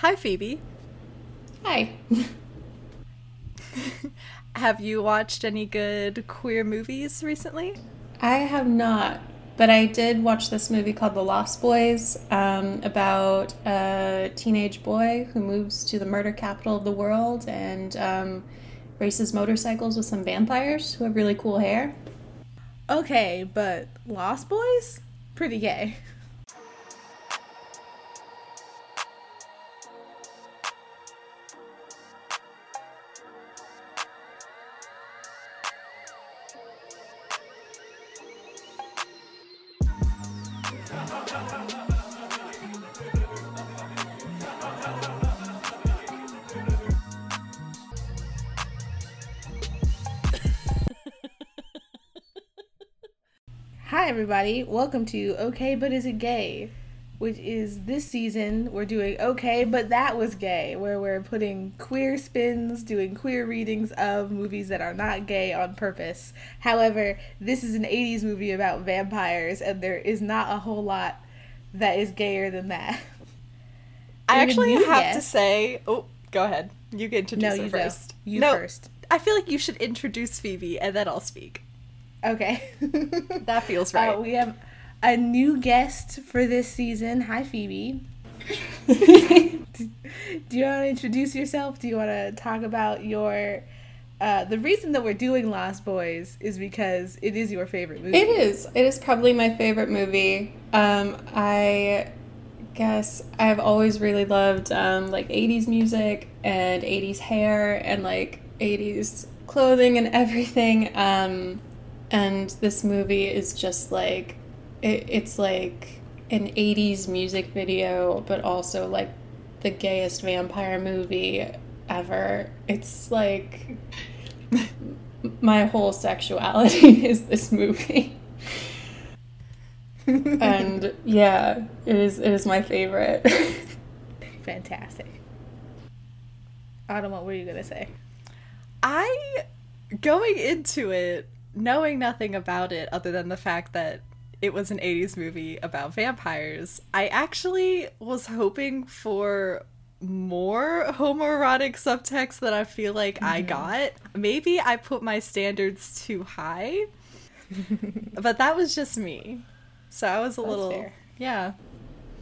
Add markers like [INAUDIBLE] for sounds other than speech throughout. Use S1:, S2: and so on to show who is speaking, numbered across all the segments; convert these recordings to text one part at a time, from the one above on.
S1: Hi, Phoebe.
S2: Hi. [LAUGHS]
S1: Have you watched any good queer movies recently?
S2: I have not, but I did watch this movie called The Lost Boys um, about a teenage boy who moves to the murder capital of the world and um, races motorcycles with some vampires who have really cool hair.
S3: Okay, but Lost Boys? Pretty gay. [LAUGHS] everybody. Welcome to Okay, But Is It Gay? Which is this season, we're doing Okay, But That Was Gay, where we're putting queer spins, doing queer readings of movies that are not gay on purpose. However, this is an 80s movie about vampires, and there is not a whole lot that is gayer than that.
S1: I actually have
S3: guess.
S1: to say, oh, go ahead. You get introduce
S3: No, you go.
S1: first.
S3: You
S1: No,
S3: first.
S1: I feel like you should introduce Phoebe and then I'll speak.
S3: Okay. [LAUGHS]
S1: That feels right.
S3: Uh, we have a new guest for this season. Hi, Phoebe. [LAUGHS] [LAUGHS] Do you want to introduce yourself? Do you want to talk about your? Uh, the reason that we're doing Lost Boys is because it is your favorite movie.
S2: It is. It is probably my favorite movie. Um, I guess I've always really loved um, like 80s music and 80s hair and like 80s clothing and everything. Um, and this movie is just like, it, it's like an 80s music video, but also like the gayest vampire movie ever. It's like [LAUGHS] my whole sexuality [LAUGHS] is this movie. [LAUGHS] and yeah, it is it is my favorite.
S3: fantastic. Autumn, what were you gonna say?
S1: I, going into it, knowing nothing about it other than the fact that it was an 80s movie about vampires, I actually was hoping for more homoerotic subtext than I feel like I mm-hmm. got. Maybe I put my standards too high, [LAUGHS] but that was just me. So I was a little.
S3: fair.
S1: Yeah.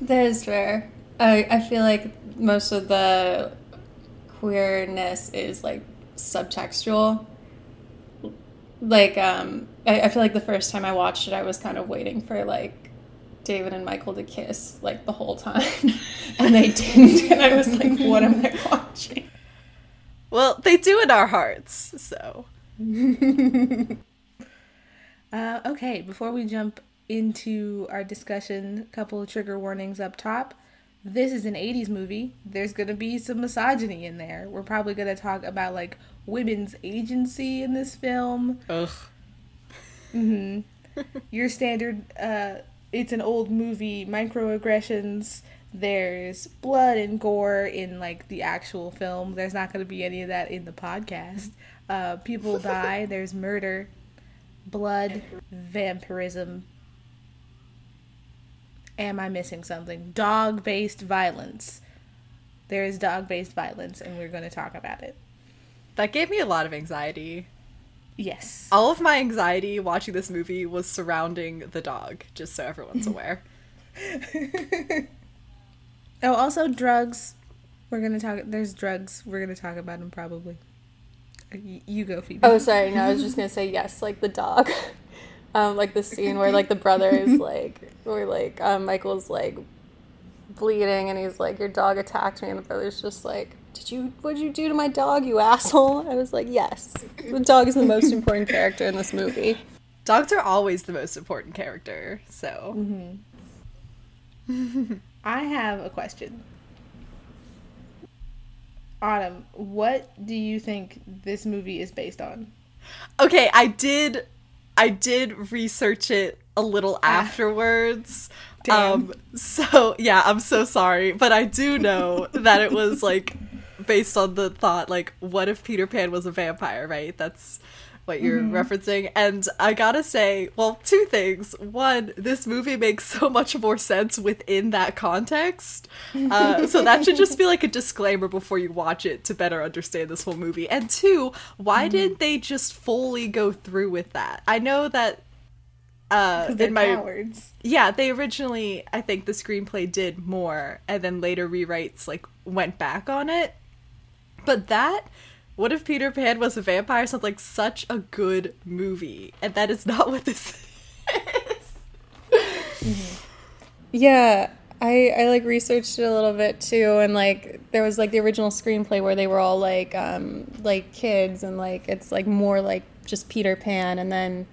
S2: that is fair. I I feel like most of the queerness is like subtextual. Like um I, I feel like the first time I watched it I was kind of waiting for like David and Michael to kiss like the whole time. [LAUGHS] and they didn't [LAUGHS] and I was like, what am I watching?
S1: Well, they do in our hearts, so. [LAUGHS]
S3: Uh, okay, before we jump into our discussion, a couple of trigger warnings up top. This is an 80s movie. There's going to be some misogyny in there. We're probably going to talk about like women's agency in this film.
S1: Ugh. [LAUGHS]
S3: Your standard uh it's an old movie, microaggressions. There's blood and gore in like the actual film. There's not going to be any of that in the podcast. Uh people [LAUGHS] die, there's murder, blood, vampirism. Am I missing something? Dog based violence. There is dog based violence, and we're going to talk about it.
S1: That gave me a lot of anxiety.
S3: Yes.
S1: All of my anxiety watching this movie was surrounding the dog, just so everyone's [LAUGHS] aware. [LAUGHS]
S3: Oh, also drugs. We're going to talk. There's drugs. We're going to talk about them probably. Uh, You go, Phoebe.
S4: Oh, sorry. No, I was just [LAUGHS] gonna say yes, like the dog. Um, like the scene where like the brother is like, where like um, Michael's like bleeding and he's like, "Your dog attacked me," and the brother's just like, "Did you? What did you do to my dog, you asshole?" I was like, "Yes, the dog is the most important character in this movie."
S1: Dogs are always the most important character, so. [LAUGHS]
S3: I have a question. Autumn, what do you think this movie is based on?
S1: Okay, I did I did research it a little afterwards.
S3: Damn.
S1: Um so yeah, I'm so sorry, but I do know that it was like based on the thought like what if Peter Pan was a vampire, right? That's what you're referencing. And I gotta say, well, two things. One, this movie makes so much more sense within that context. Uh, so that should just be like a disclaimer before you watch it to better understand this whole movie. And two, why didn't they just fully go through with that? I know that uh, in my
S3: cowards.
S1: yeah, they originally I think the screenplay did more and then later rewrites like went back on it. But that what if Peter Pan was a vampire sounds like such a good movie. And that is not [LAUGHS] what this is.
S2: Yeah, I I like researched it a little bit too, and like there was like the original screenplay where they were all like um like kids, and like it's like more like just Peter Pan, and then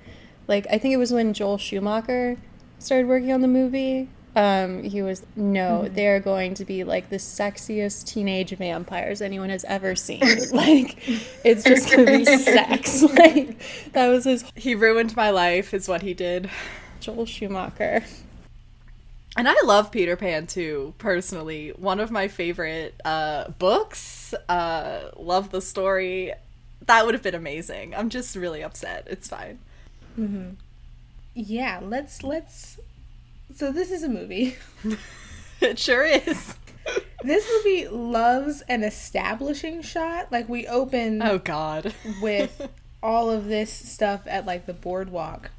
S2: like I think it was when Joel Schumacher started working on the movie. Um, he was no, they're going to be like the sexiest teenage vampires anyone has ever seen. [LAUGHS] like, it's just gonna be sex. [LAUGHS] Like, that was his
S1: He ruined my life is what he did.
S2: Joel Schumacher.
S1: And I love Peter Pan too, personally. One of my favorite uh, books. Uh, love the story. That would have been amazing. I'm just really upset. It's fine.
S3: Yeah, let's let's. So this is a movie. [LAUGHS]
S1: It sure is.
S3: This movie loves an establishing shot. Like we open
S1: Oh God.
S3: with [LAUGHS] all of this stuff at like the boardwalk,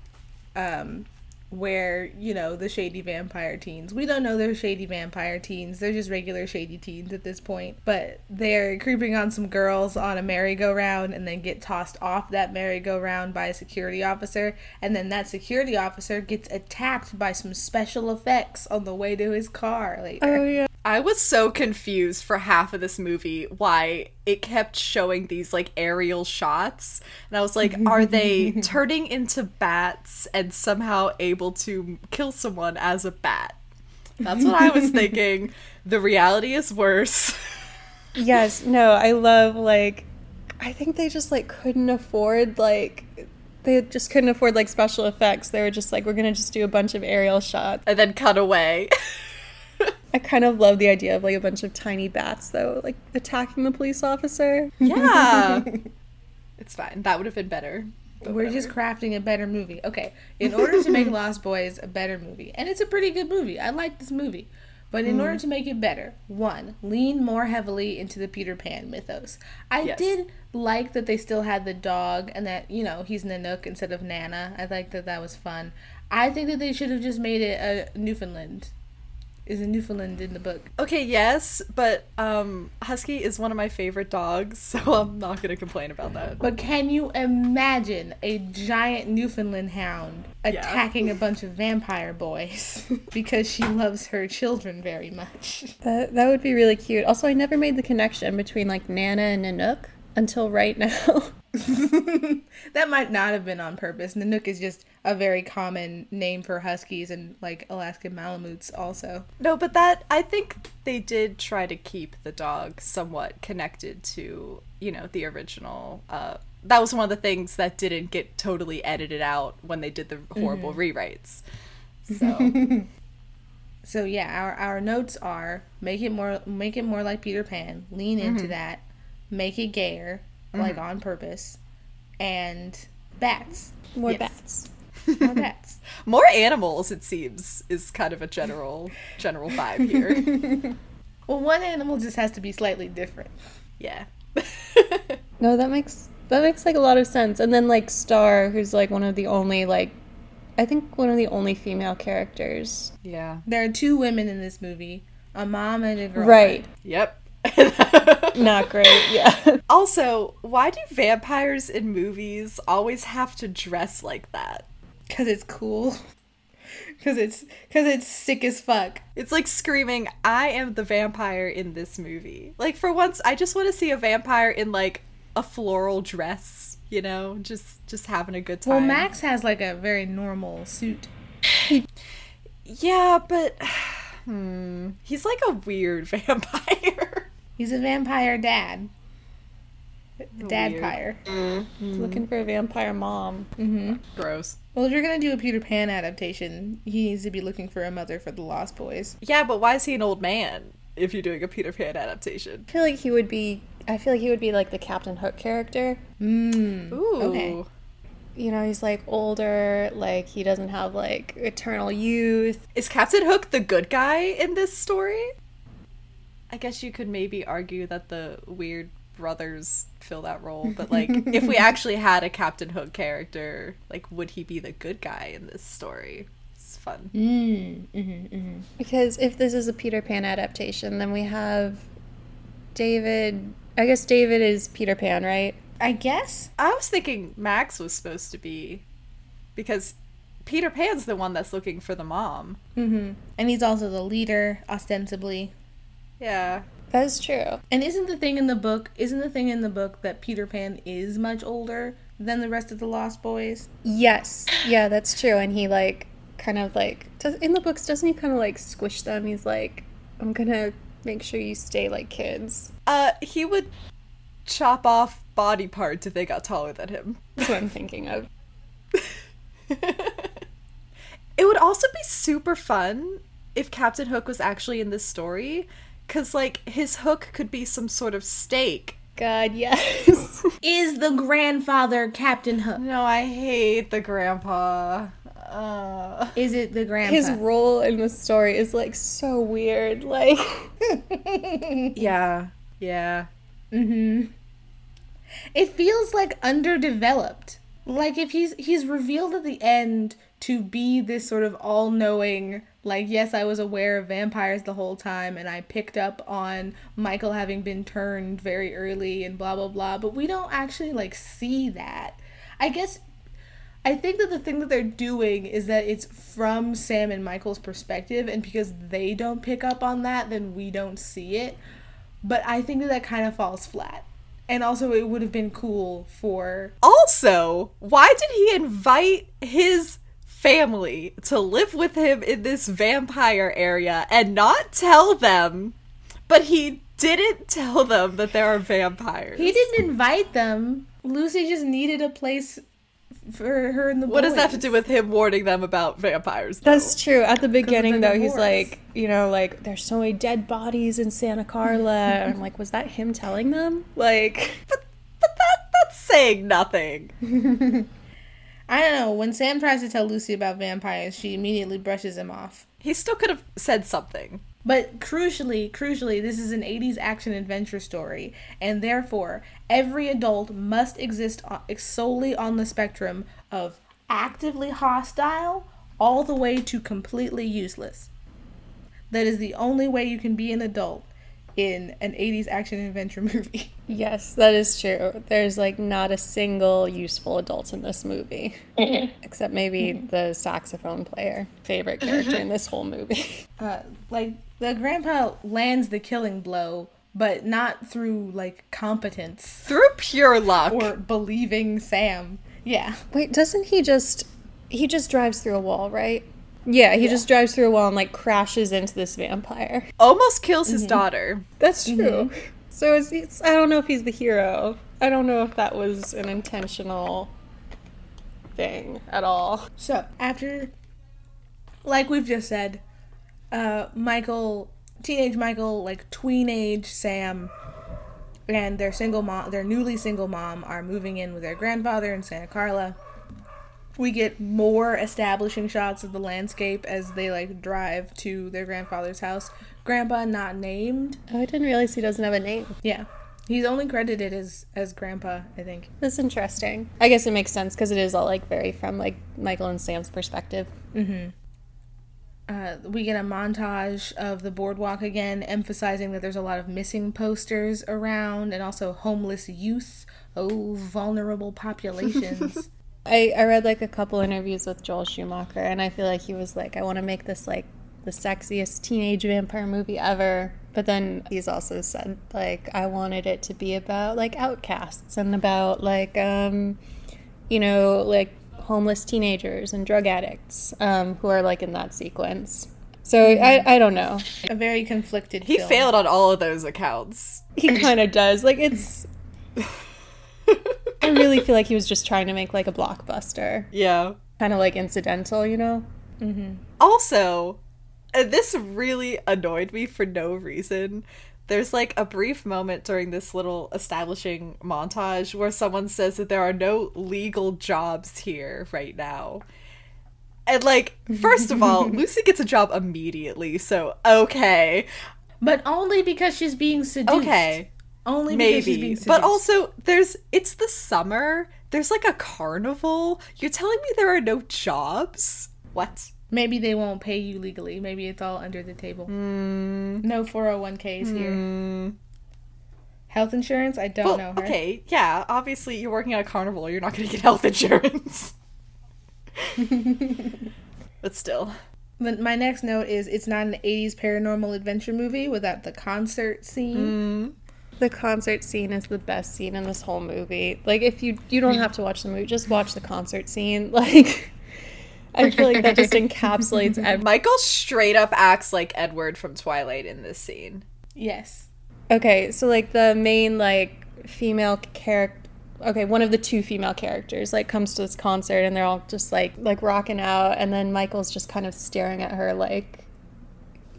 S3: um, where you know the shady vampire teens. We don't know they're shady vampire teens. They're just regular shady teens at this point. But they're creeping on some girls on a merry-go-round and then get tossed off that merry-go-round by a security officer, and then that security officer gets attacked by some special effects on the way to his car later.
S2: Oh yeah.
S1: I was so confused for half of this movie why it kept showing these like aerial shots. And I was like, are they [LAUGHS] turning into bats and somehow able to kill someone as a bat? That's what I was [LAUGHS] thinking. The reality is worse. [LAUGHS]
S2: Yes, no, I love like I think they just like couldn't afford like they just couldn't afford like special effects. They were just like we're going to just do a bunch of aerial shots.
S1: and then cut away. [LAUGHS]
S2: I kind of love the idea of like a bunch of tiny bats though, like attacking the police officer.
S1: yeah. [LAUGHS] [LAUGHS] It's fine. That would have been better. But
S3: We're just crafting a better movie. Okay, in order to make Lost Boys a better movie, and it's a pretty good movie. I like this movie. But in mm. order to make it better, one, lean more heavily into the Peter Pan mythos. I
S1: Yes.
S3: did like that they still had the dog and that, you know, he's Nanook instead of Nana. I like that that was fun. I think that they should have just made it a Newfoundland. Is a Newfoundland in the book?
S1: Okay, yes, but um Husky is one of my favorite dogs, [LAUGHS] so I'm not going to complain about that.
S3: But can you imagine a giant Newfoundland hound attacking a bunch of vampire boys [LAUGHS] because she loves her children very much?
S2: That that would be really cute. Also, I never made the connection between like Nana and Nanook until right [LAUGHS] now. [LAUGHS]
S3: that might not have been on purpose. Nanook is just a very common name for huskies and like Alaskan Malamutes also.
S1: No, but that I think they did try to keep the dog somewhat connected to, you know, the original uh that was one of the things that didn't get totally edited out when they did the horrible rewrites. [LAUGHS] So,
S3: So yeah, our our notes are make it more make it more like Peter Pan, lean into that, make it gayer, like mm-hmm. on purpose, and bats.
S2: More
S1: Yes.
S2: bats.
S3: More bats. [LAUGHS]
S1: more animals it seems is kind of a general general vibe here. [LAUGHS]
S3: Well, one animal just has to be slightly different.
S1: yeah. [LAUGHS]
S2: No, that makes that makes like a lot of sense. And then like Star, who's like one of the only like I think one of the only female characters.
S1: yeah.
S3: There are two women in this movie, a mom and a girl.
S2: Right.
S1: Yep.
S2: Not great. Yeah. [LAUGHS]
S1: also, why do vampires in movies always have to dress like that?
S3: Cause it's cool. Cause it's cause it's sick as fuck.
S1: It's like screaming, I am the vampire in this movie. Like, for once, I just want to see a vampire in, like, a floral dress, you know? Just just having a good time.
S3: Well, Max has like a very normal suit.
S1: Yeah, but. [SIGHS] Hmm. He's like a weird [LAUGHS] vampire.
S3: He's a vampire dad. Dad
S1: Weird.
S3: pyre.
S2: He's looking for a vampire mom.
S3: Mm-hmm.
S1: Gross.
S3: Well, if you're gonna do a Peter Pan adaptation, he needs to be looking for a mother for the Lost Boys.
S1: Yeah, but why is he an old man if you're doing a Peter Pan adaptation?
S2: I feel like he would be I feel like he would be like the Captain Hook character.
S3: Mmm.
S1: Ooh.
S3: Okay.
S2: you know, he's like older, like he doesn't have like eternal youth.
S1: Is Captain Hook the good guy in this story? I guess you could maybe argue that the weird brothers fill that role, but like if we [LAUGHS] actually had a Captain Hook character, like would he be the good guy in this story? It's fun.
S3: Mm, mm-hmm, mm-hmm.
S2: Because if this is a Peter Pan adaptation, then we have David. I guess David is Peter Pan, right?
S3: I guess.
S1: I was thinking Max was supposed to be because Peter Pan's the one that's looking for the mom.
S3: Mm-hmm. And he's also the leader, ostensibly.
S1: Yeah.
S2: That is true.
S3: And isn't the thing in the book? Isn't the thing in the book that Peter Pan is much older than the rest of the Lost Boys?
S2: Yes. Yeah, that's true. And he like kind of like does, in the books doesn't he kind of like squish them? He's like, I'm gonna make sure you stay like kids.
S1: Uh he would chop off body parts if they got taller than him.
S2: That's what I'm thinking of. [LAUGHS]
S1: It would also be super fun if Captain Hook was actually in this story cuz like his hook could be some sort of stake.
S2: God, yes. [LAUGHS]
S3: Is the grandfather Captain Hook?
S1: No, I hate the grandpa. Uh,
S3: Is it the grandpa?
S2: His role in the story is like so weird. Like, [LAUGHS]
S1: yeah. Yeah.
S3: Mm-hmm. It feels like underdeveloped. Like if he's he's revealed at the end to be this sort of all-knowing like yes I was aware of vampires the whole time and I picked up on Michael having been turned very early and blah blah blah but we don't actually like see that. I guess I think that the thing that they're doing is that it's from Sam and Michael's perspective and because they don't pick up on that then we don't see it. But I think that that kind of falls flat. And also, it would have been cool for.
S1: Also, why did he invite his family to live with him in this vampire area and not tell them? But he didn't tell them that there are vampires.
S3: He didn't invite them. Lucy just needed a place for her and the world.
S1: What does that have to do with him warning them about vampires? Though?
S2: that's true. At the beginning, though, he's like, you know, like, there's so many dead bodies in Santa Carla. [LAUGHS] and I'm like, was that him telling them? Like,
S1: but, but that that's saying nothing. [LAUGHS]
S3: I don't know. When Sam tries to tell Lucy about vampires, she immediately brushes him off.
S1: He still could have said something.
S3: But crucially, crucially, this is an 80s action adventure story, and therefore, every adult must exist solely on the spectrum of actively hostile all the way to completely useless. That is the only way you can be an adult in an 80s action adventure movie. [LAUGHS]
S2: yes, that is true. There's like not a single useful adult in this movie, except maybe the saxophone player, favorite character in this whole movie. [LAUGHS]
S3: Uh, like, the grandpa lands the killing blow, but not through, like, competence
S1: Through pure luck.
S3: or believing Sam. Yeah.
S2: Wait, doesn't he just he just drives through a wall, right? Yeah, he just drives through a wall and like crashes into this vampire.
S1: almost kills his daughter.
S2: That's true. So it's, it's I don't know if he's the hero. I don't know if that was an intentional thing at all.
S3: So after, like we've just said, uh, Michael, teenage Michael, like tween age Sam, and their single mom, their newly single mom, are moving in with their grandfather in Santa Carla. We get more establishing shots of the landscape as they like drive to their grandfather's house. Grandpa not named.
S2: Oh, I didn't realize he doesn't have a name.
S3: Yeah, he's only credited as as Grandpa, I think.
S2: That's interesting. I guess it makes sense because it is all like very from like Michael and Sam's perspective. Mm-hmm.
S3: Uh, we get a montage of the boardwalk again, emphasizing that there's a lot of missing posters around and also homeless youth. Oh, vulnerable populations. [LAUGHS]
S2: I, I read like a couple interviews with Joel Schumacher, and I feel like he was like, I want to make this like the sexiest teenage vampire movie ever. But then he's also said like I wanted it to be about like outcasts and about like um, you know like homeless teenagers and drug addicts um, who are like in that sequence. So I, I don't know.
S3: a very conflicted
S1: He
S3: film.
S1: failed on all of those accounts.
S2: He kind of does. Like it's. [LAUGHS] I really feel like he was just trying to make like a blockbuster,
S1: Yeah.
S2: kind of like incidental, you know.
S1: Mm-hmm. Also, this really annoyed me for no reason, there's like a brief moment during this little establishing montage where someone says that there are no legal jobs here right now. And like, first of all, [LAUGHS] Lucy gets a job immediately, so okay.
S3: But only because she's being seduced.
S1: Okay.
S3: Only
S1: Maybe. But also there's it's the summer. There's like a carnival. You're telling me there are no jobs? What?
S3: maybe they won't pay you legally. Maybe it's all under the table.
S1: Mm,
S3: No 401ks here.
S1: mm.
S3: Health insurance? I don't
S1: Well,
S3: know her.
S1: okay, yeah. Obviously, you're working at a carnival. You're not going to get health insurance. [LAUGHS] but still,
S3: my next note is it's not an 80s paranormal adventure movie without the concert scene.
S1: mm,
S2: The concert scene is the best scene in this whole movie. Like if you you don't have to watch the movie, just watch the concert scene. [LAUGHS] Like I feel like that just encapsulates [LAUGHS] every
S1: Michael straight up acts like Edward from Twilight in this scene.
S3: Yes.
S2: Okay, so like the main like female character okay, one of the two female characters like comes to this concert and they're all just like like rocking out and then Michael's just kind of staring at her like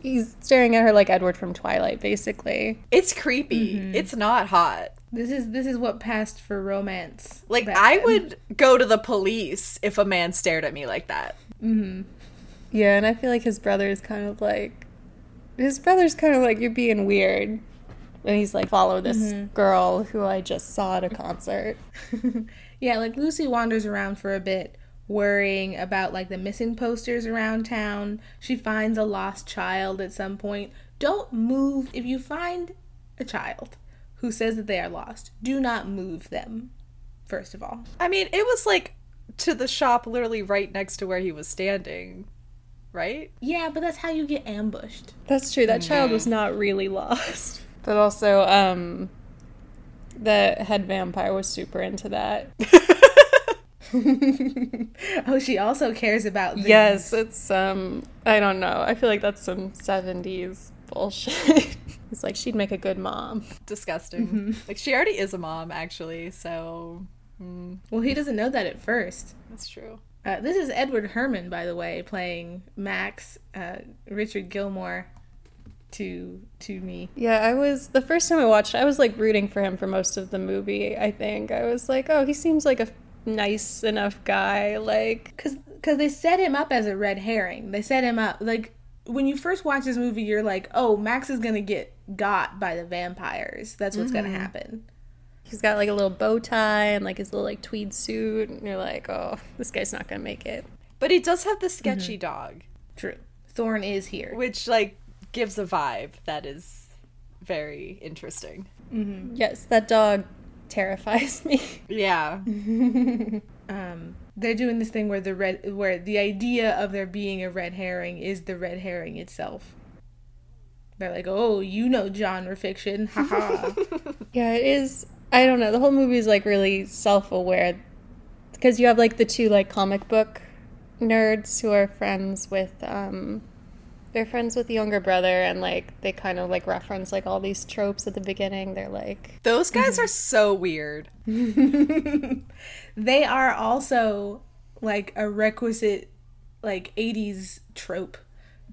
S2: he's staring at her like Edward from Twilight basically.
S1: It's creepy.
S3: Mm-hmm.
S1: It's not hot.
S3: This is this is what passed for romance.
S1: Like I
S3: then.
S1: would go to the police if a man stared at me like that.
S2: Yeah, and I feel like his brother is kind of like his brother's kind of like you're being weird. And he's like follow this girl who I just saw at a concert. [LAUGHS] [LAUGHS]
S3: Yeah, like Lucy wanders around for a bit, worrying about like the missing posters around town. She finds a lost child at some point. Don't move if you find a child who says that they are lost. Do not move them. First of all.
S1: I mean, it was like to the shop literally right next to where he was standing, right?
S3: Yeah, but that's how you get ambushed.
S2: That's true. That child was not really lost. [LAUGHS] But also, um, the head vampire was super into that. [LAUGHS] [LAUGHS]
S3: oh, she also cares about things.
S2: Yes, it's um, I don't know. I feel like that's some '70s bullshit. [LAUGHS] it's like she'd make a good mom.
S1: Disgusting.
S3: Mm-hmm.
S1: Like she already is a mom, actually. So mm,
S3: Well, he doesn't know that at first.
S1: that's true.
S3: Uh, this is Edward Herrmann, by the way, playing Max. Uh, Richard Gilmore to to me.
S2: Yeah, I was the first time I watched I was like rooting for him for most of the movie, I think. I was like, "Oh, he seems like a nice enough guy." Like
S3: Cause, cause they set him up as a red herring. They set him up like when you first watch this movie, you're like, oh, Max is gonna get got by the vampires. That's what's gonna happen.
S2: he's got like a little bow tie and like his little like tweed suit and you're like, "Oh, this guy's not going to make it."
S1: But he does have the
S3: Mm-hmm.
S1: sketchy dog,
S3: True. Thorn is here.
S1: which like gives a vibe that is very interesting. mm-hmm.
S2: Yes, that dog terrifies me. [LAUGHS]
S1: Yeah. [LAUGHS]
S3: Um, they're doing this thing where the red, where the idea of there being a red herring is the red herring itself. They're like, oh, you know genre fiction, [LAUGHS] haha.
S2: Yeah, it is. I don't know. The whole movie is like really self-aware because you have like the two like comic book nerds who are friends with um they're friends with the younger brother and like they kind of like reference like all these tropes at the beginning. They're like
S1: Those guys
S3: Mm-hmm.
S1: are so weird. [LAUGHS]
S3: they are also like a requisite like 80s trope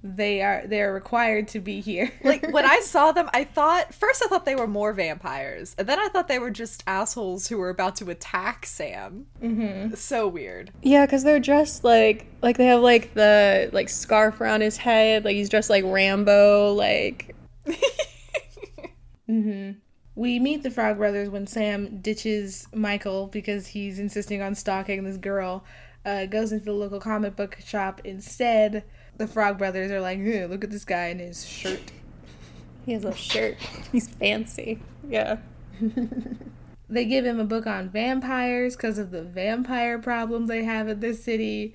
S3: they are they are required to be here [LAUGHS]
S1: Like when I saw them, I thought first I thought they were more vampires, and then I thought they were just assholes who were about to attack Sam. Mm-hmm. So weird.
S2: Yeah, because they're dressed like like they have like the like scarf around his head, like he's dressed like Rambo, like [LAUGHS] hmm.
S3: we meet the frog brothers when sam ditches michael because he's insisting on stalking this girl uh, goes into the local comic book shop instead the frog brothers are like "Ugh, look at this guy in his shirt
S2: he has a shirt. [LAUGHS] He's fancy. Yeah. [LAUGHS]
S3: they give him a book on vampires because of the vampire problem they have in this city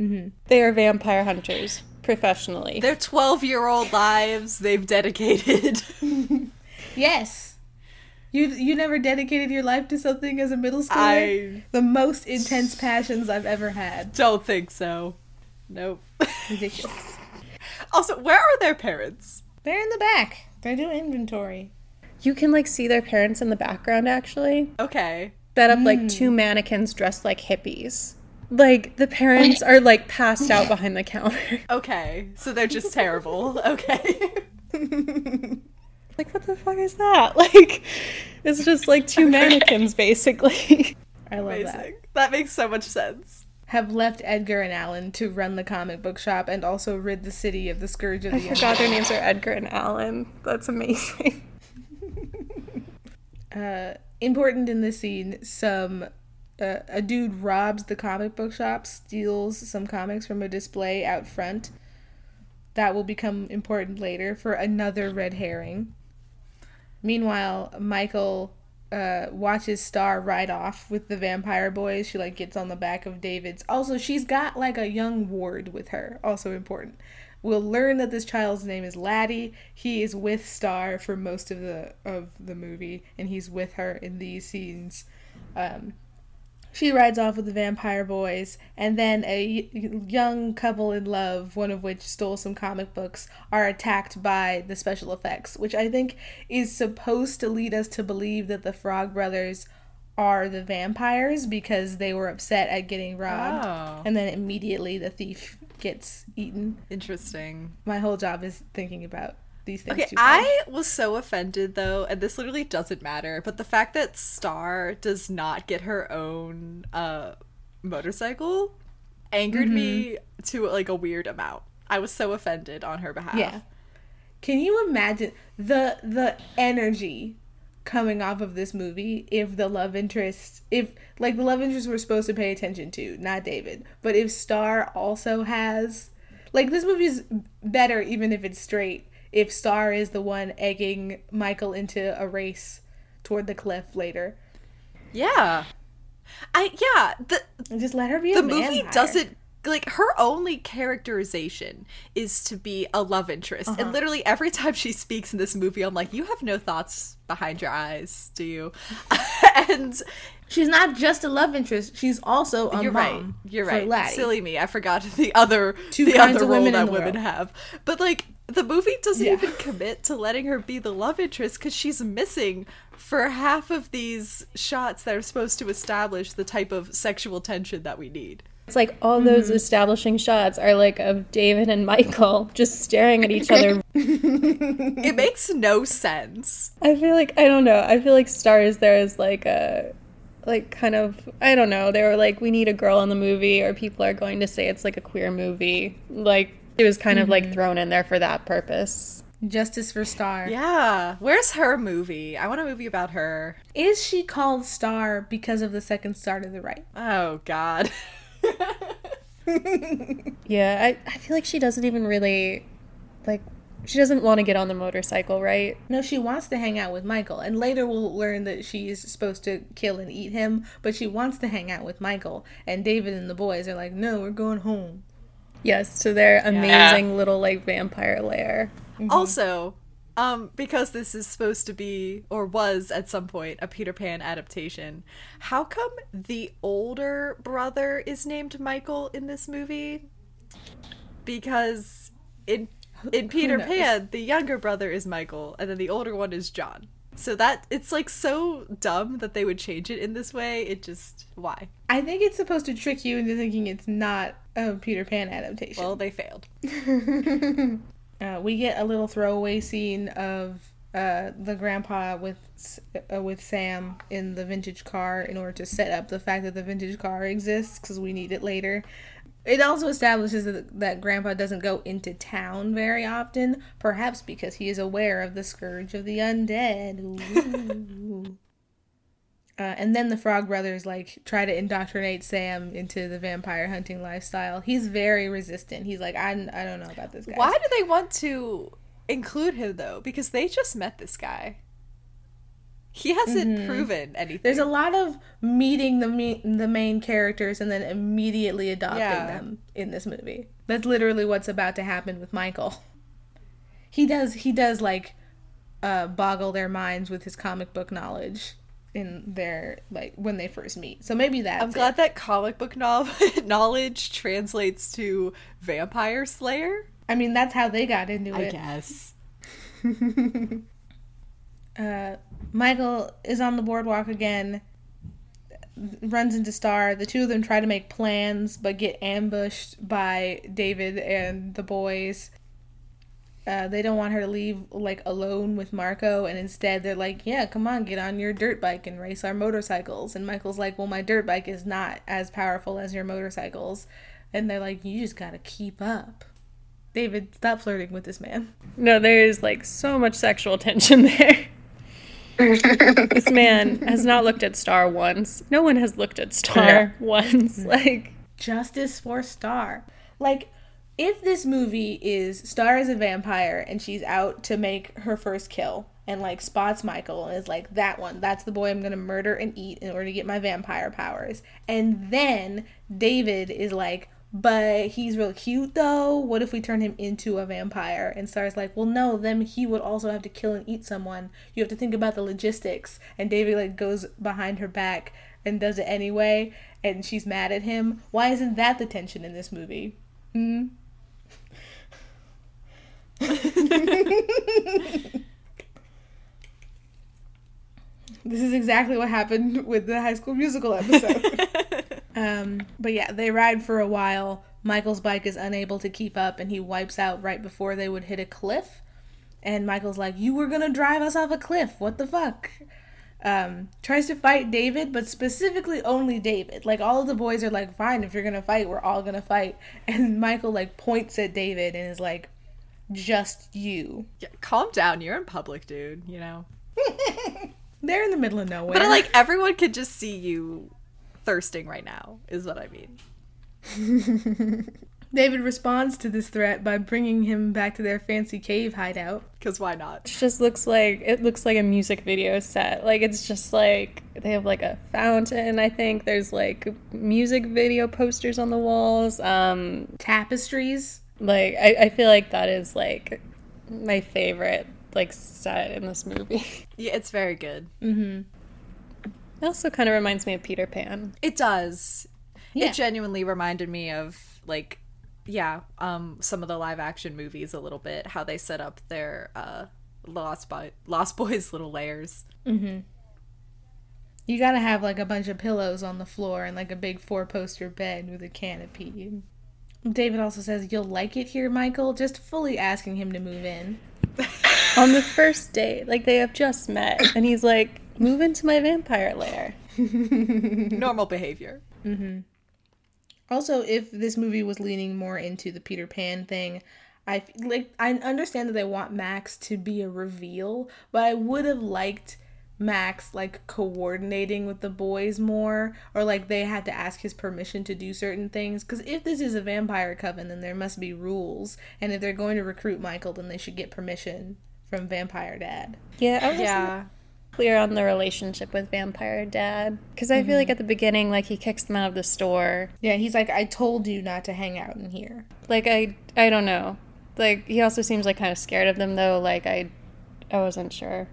S3: mm-hmm.
S2: They are vampire hunters professionally.
S1: Their 12 year old lives they've dedicated. [LAUGHS]
S3: Yes. You you never dedicated your life to something as a middle schooler?
S1: I
S3: The most intense passions I've ever had.
S1: don't think so. Nope.
S3: Ridiculous. [LAUGHS]
S1: also, where are their parents?
S3: They're in the back. They're doing inventory.
S2: You can like see their parents in the background actually.
S1: Okay.
S2: Set up like two hmm. mannequins dressed like hippies. Like the parents are like passed out behind the counter. [LAUGHS]
S1: Okay. So they're just terrible. Okay. [LAUGHS]
S2: Like, what the fuck is that? Like, it's just like two mannequins, basically.
S3: I love that.
S1: That makes so much sense.
S3: Have left Edgar and Alan to run the comic book shop and also rid the city of the scourge of the.
S2: I forgot their names are Edgar and Alan. That's amazing. [LAUGHS]
S3: uh, important in this scene, some uh, a dude robs the comic book shop, steals some comics from a display out front. That will become important later for another red herring. Meanwhile, Michael uh, watches Star ride off with the vampire boys. She like gets on the back of David's. Also, she's got like a young ward with her. Also important. We'll learn that this child's name is Laddie. He is with Star for most of the of the movie, and he's with her in these scenes. Um, she rides off with the vampire boys, and then a young couple in love, one of which stole some comic books, are attacked by the special effects, which I think is supposed to lead us to believe that the Frog Brothers are the vampires because they were upset at getting robbed,
S1: Oh.
S3: and then immediately the thief gets eaten.
S1: Interesting.
S3: My whole job is thinking about these things.
S1: Okay. I was so offended though, and this literally doesn't matter, but the fact that Star does not get her own uh motorcycle angered me to like a weird amount. I was so offended on her behalf.
S3: Yeah. Can you imagine the the energy coming off of this movie if the love interest if like the love interest we're supposed to pay attention to, not David, but if Star also has like this movie's better even if it's straight if Star is the one egging Michael into a race toward the cliff later.
S1: Yeah. I yeah, the
S3: just let her be
S1: the
S3: a
S1: movie doesn't like her only characterization is to be a love interest
S3: Uh-huh.
S1: and literally every time she speaks in this movie i'm like you have no thoughts behind your eyes do you [LAUGHS] and
S3: She's not just a love interest, she's also a
S1: you're
S3: mom
S1: right you're right
S3: Laddie.
S1: silly me i forgot [LAUGHS] the other
S3: Two
S1: the
S3: kinds
S1: other
S3: of
S1: role
S3: women
S1: that women
S3: world.
S1: have but like the movie doesn't
S3: Yeah.
S1: even commit to letting her be the love interest because she's missing for half of these shots that are supposed to establish the type of sexual tension that we need
S2: It's like all those mm-hmm. establishing shots are like of David and Michael [LAUGHS] just staring at each other. [LAUGHS]
S1: it makes no sense
S2: I feel like I don't know. I feel like Stars there is like a like kind of I don't know. They were like we need a girl in the movie or people are going to say it's like a queer movie. Like it was kind of like mm-hmm. thrown in there for that purpose.
S3: Justice for Star.
S1: Yeah. Where's her movie? I want a movie about her.
S3: Is she called Star because of the second star to the right?
S1: Oh, God. [LAUGHS]
S2: Yeah, I, I feel like she doesn't even really like she doesn't want to get on the motorcycle, right?
S3: No, she wants to hang out with Michael, and later we'll learn that she's supposed to kill and eat him, but she wants to hang out with Michael. And David and the boys are like, "No, we're going home."
S2: Yes, to their amazing little like vampire lair.
S1: Also, um, because this is supposed to be, or was at some point, a Peter Pan adaptation, how come the older brother is named Michael in this movie? Because in in Peter? Pan, the younger brother is Michael, and then the older one is John. So that it's like so dumb that they would change it in this way. It just why?
S3: I think it's supposed to trick you into thinking it's not a Peter Pan adaptation.
S1: Well, they failed. [LAUGHS]
S3: Uh, we get a little throwaway scene of uh, the grandpa with uh, with Sam in the vintage car in order to set up the fact that the vintage car exists because we need it later. It also establishes that, that grandpa doesn't go into town very often, perhaps because he is aware of the scourge of the undead. [LAUGHS] Uh, and then the Frog Brothers like try to indoctrinate Sam into the vampire hunting lifestyle. He's very resistant. He's like, I, I don't know about this guy.
S1: Why do they want to include him though? Because they just met this guy. He hasn't proven anything.
S3: There's a lot of meeting the me- the main characters and then immediately adopting
S1: Yeah.
S3: them in this movie. That's literally what's about to happen with Michael. He does he does like uh, boggle their minds with his comic book knowledge in their like when they first meet. So maybe that.
S1: I'm
S3: it.
S1: glad that comic book no- [LAUGHS] knowledge translates to vampire slayer.
S3: I mean that's how they got into it.
S1: I guess. [LAUGHS]
S3: uh, Michael is on the boardwalk again, runs into Star. The two of them try to make plans, but get ambushed by David and the boys. Uh, they don't want her to leave like alone with Marco, and instead they're like, "Yeah, come on, get on your dirt bike and race our motorcycles." And Michael's like, "Well, my dirt bike is not as powerful as your motorcycles," and they're like, "You just gotta keep up." David, stop flirting with this man.
S2: No, there's like so much sexual tension [LAUGHS] there. this man has not looked at Star once. No one has looked at Star [LAUGHS] once. Like,
S3: Justice for Star. Like, if this movie is Star is a vampire and she's out to make her first kill and like spots Michael and is like, that one, that's the boy I'm gonna murder and eat in order to get my vampire powers. And then David is like, but he's real cute though. What if we turn him into a vampire? And Star's like, well, no, then he would also have to kill and eat someone. You have to think about the logistics. And David like goes behind her back and does it anyway, and she's mad at him. Why isn't that the tension in this movie? Hmm. [LAUGHS] this is exactly what happened with the High School Musical episode. [LAUGHS] um, but yeah, they ride for a while. Michael's bike is unable to keep up, and he wipes out right before they would hit a cliff. And Michael's like, "You were gonna drive us off a cliff? What the fuck?" Um, tries to fight David, but specifically only David. Like all of the boys are like, "Fine, if you're gonna fight, we're all gonna fight." And Michael like points at David and is like, "Just you."
S1: Yeah, calm down. You're in public, dude. You know. [LAUGHS]
S3: They're in the middle of nowhere.
S1: But like everyone could just see you thirsting right now. Is what I mean. [LAUGHS]
S3: David responds to this threat by bringing him back to their fancy cave hideout.
S1: Because why not?
S2: it just looks like it looks like a music video set. Like it's just like they have like a fountain. I think there's like music video posters on the walls. Um,
S3: Tapestries.
S2: Like I, I feel like that is like my favorite like set in this movie. [LAUGHS]
S1: Yeah, it's very good. Mm-hmm.
S2: It also kind of reminds me of Peter Pan.
S1: It does.
S3: Yeah.
S1: It genuinely reminded me of like yeah, um some of the live action movies a little bit, how they set up their uh Lost Boy Lost Boys [LAUGHS] little layers. Mm-hmm.
S3: You gotta have like a bunch of pillows on the floor and like a big four poster bed with a canopy. David also says, You'll like it here, Michael, just fully asking him to move in. [LAUGHS]
S2: On the first date, like they have just met, and he's like, "Move into my vampire lair." [LAUGHS]
S1: Normal behavior. Mm-hmm.
S3: Also, if this movie was leaning more into the Peter Pan thing, I like I understand that they want Max to be a reveal, but I would have liked Max like coordinating with the boys more or like they had to ask his permission to do certain things cuz if this is a vampire coven then there must be rules and if they're going to recruit Michael then they should get permission from Vampire Dad.
S2: Yeah, I wasn't
S1: Yeah.
S2: clear on the relationship with Vampire Dad because I feel mm-hmm. like at the beginning, like he kicks them out of the store.
S3: Yeah, he's like I told you not to hang out in here.
S2: Like I, I don't know. Like he also seems like kind of scared of them though. Like I, I wasn't sure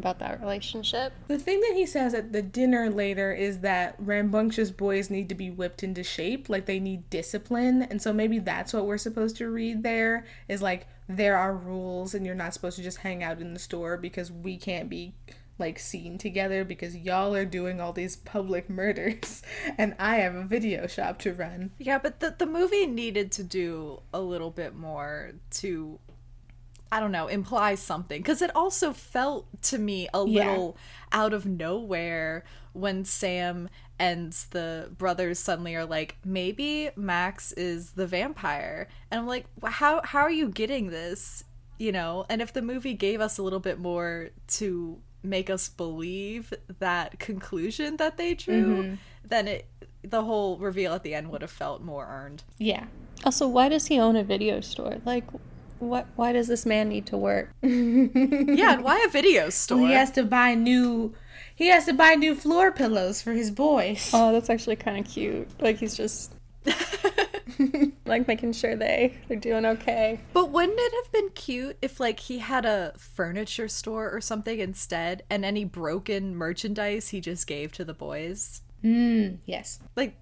S2: about that relationship.
S3: The thing that he says at the dinner later is that rambunctious boys need to be whipped into shape, like they need discipline. And so maybe that's what we're supposed to read there is like there are rules and you're not supposed to just hang out in the store because we can't be like seen together because y'all are doing all these public [LAUGHS] murders and I have a video shop to run.
S1: Yeah, but the the movie needed to do a little bit more to I don't know, imply something cuz it also felt to me a
S3: Yeah.
S1: little out of nowhere when Sam and the brothers suddenly are like maybe Max is the vampire. And I'm like, how how are you getting this? You know, and if the movie gave us a little bit more to make us believe that conclusion that they drew, mm-hmm. then it the whole reveal at the end would have felt more earned.
S3: Yeah.
S2: Also, why does he own a video store? Like, what? Why does this man need to work? [LAUGHS]
S1: Yeah, and why a video store?
S3: Well, he has to buy new he has to buy new floor pillows for his boys.
S2: Oh, that's actually kind of cute. Like he's just [LAUGHS] like making sure they they're doing okay.
S1: But wouldn't it have been cute if like he had a furniture store or something instead and any broken merchandise he just gave to the boys?
S3: Mm, yes.
S1: Like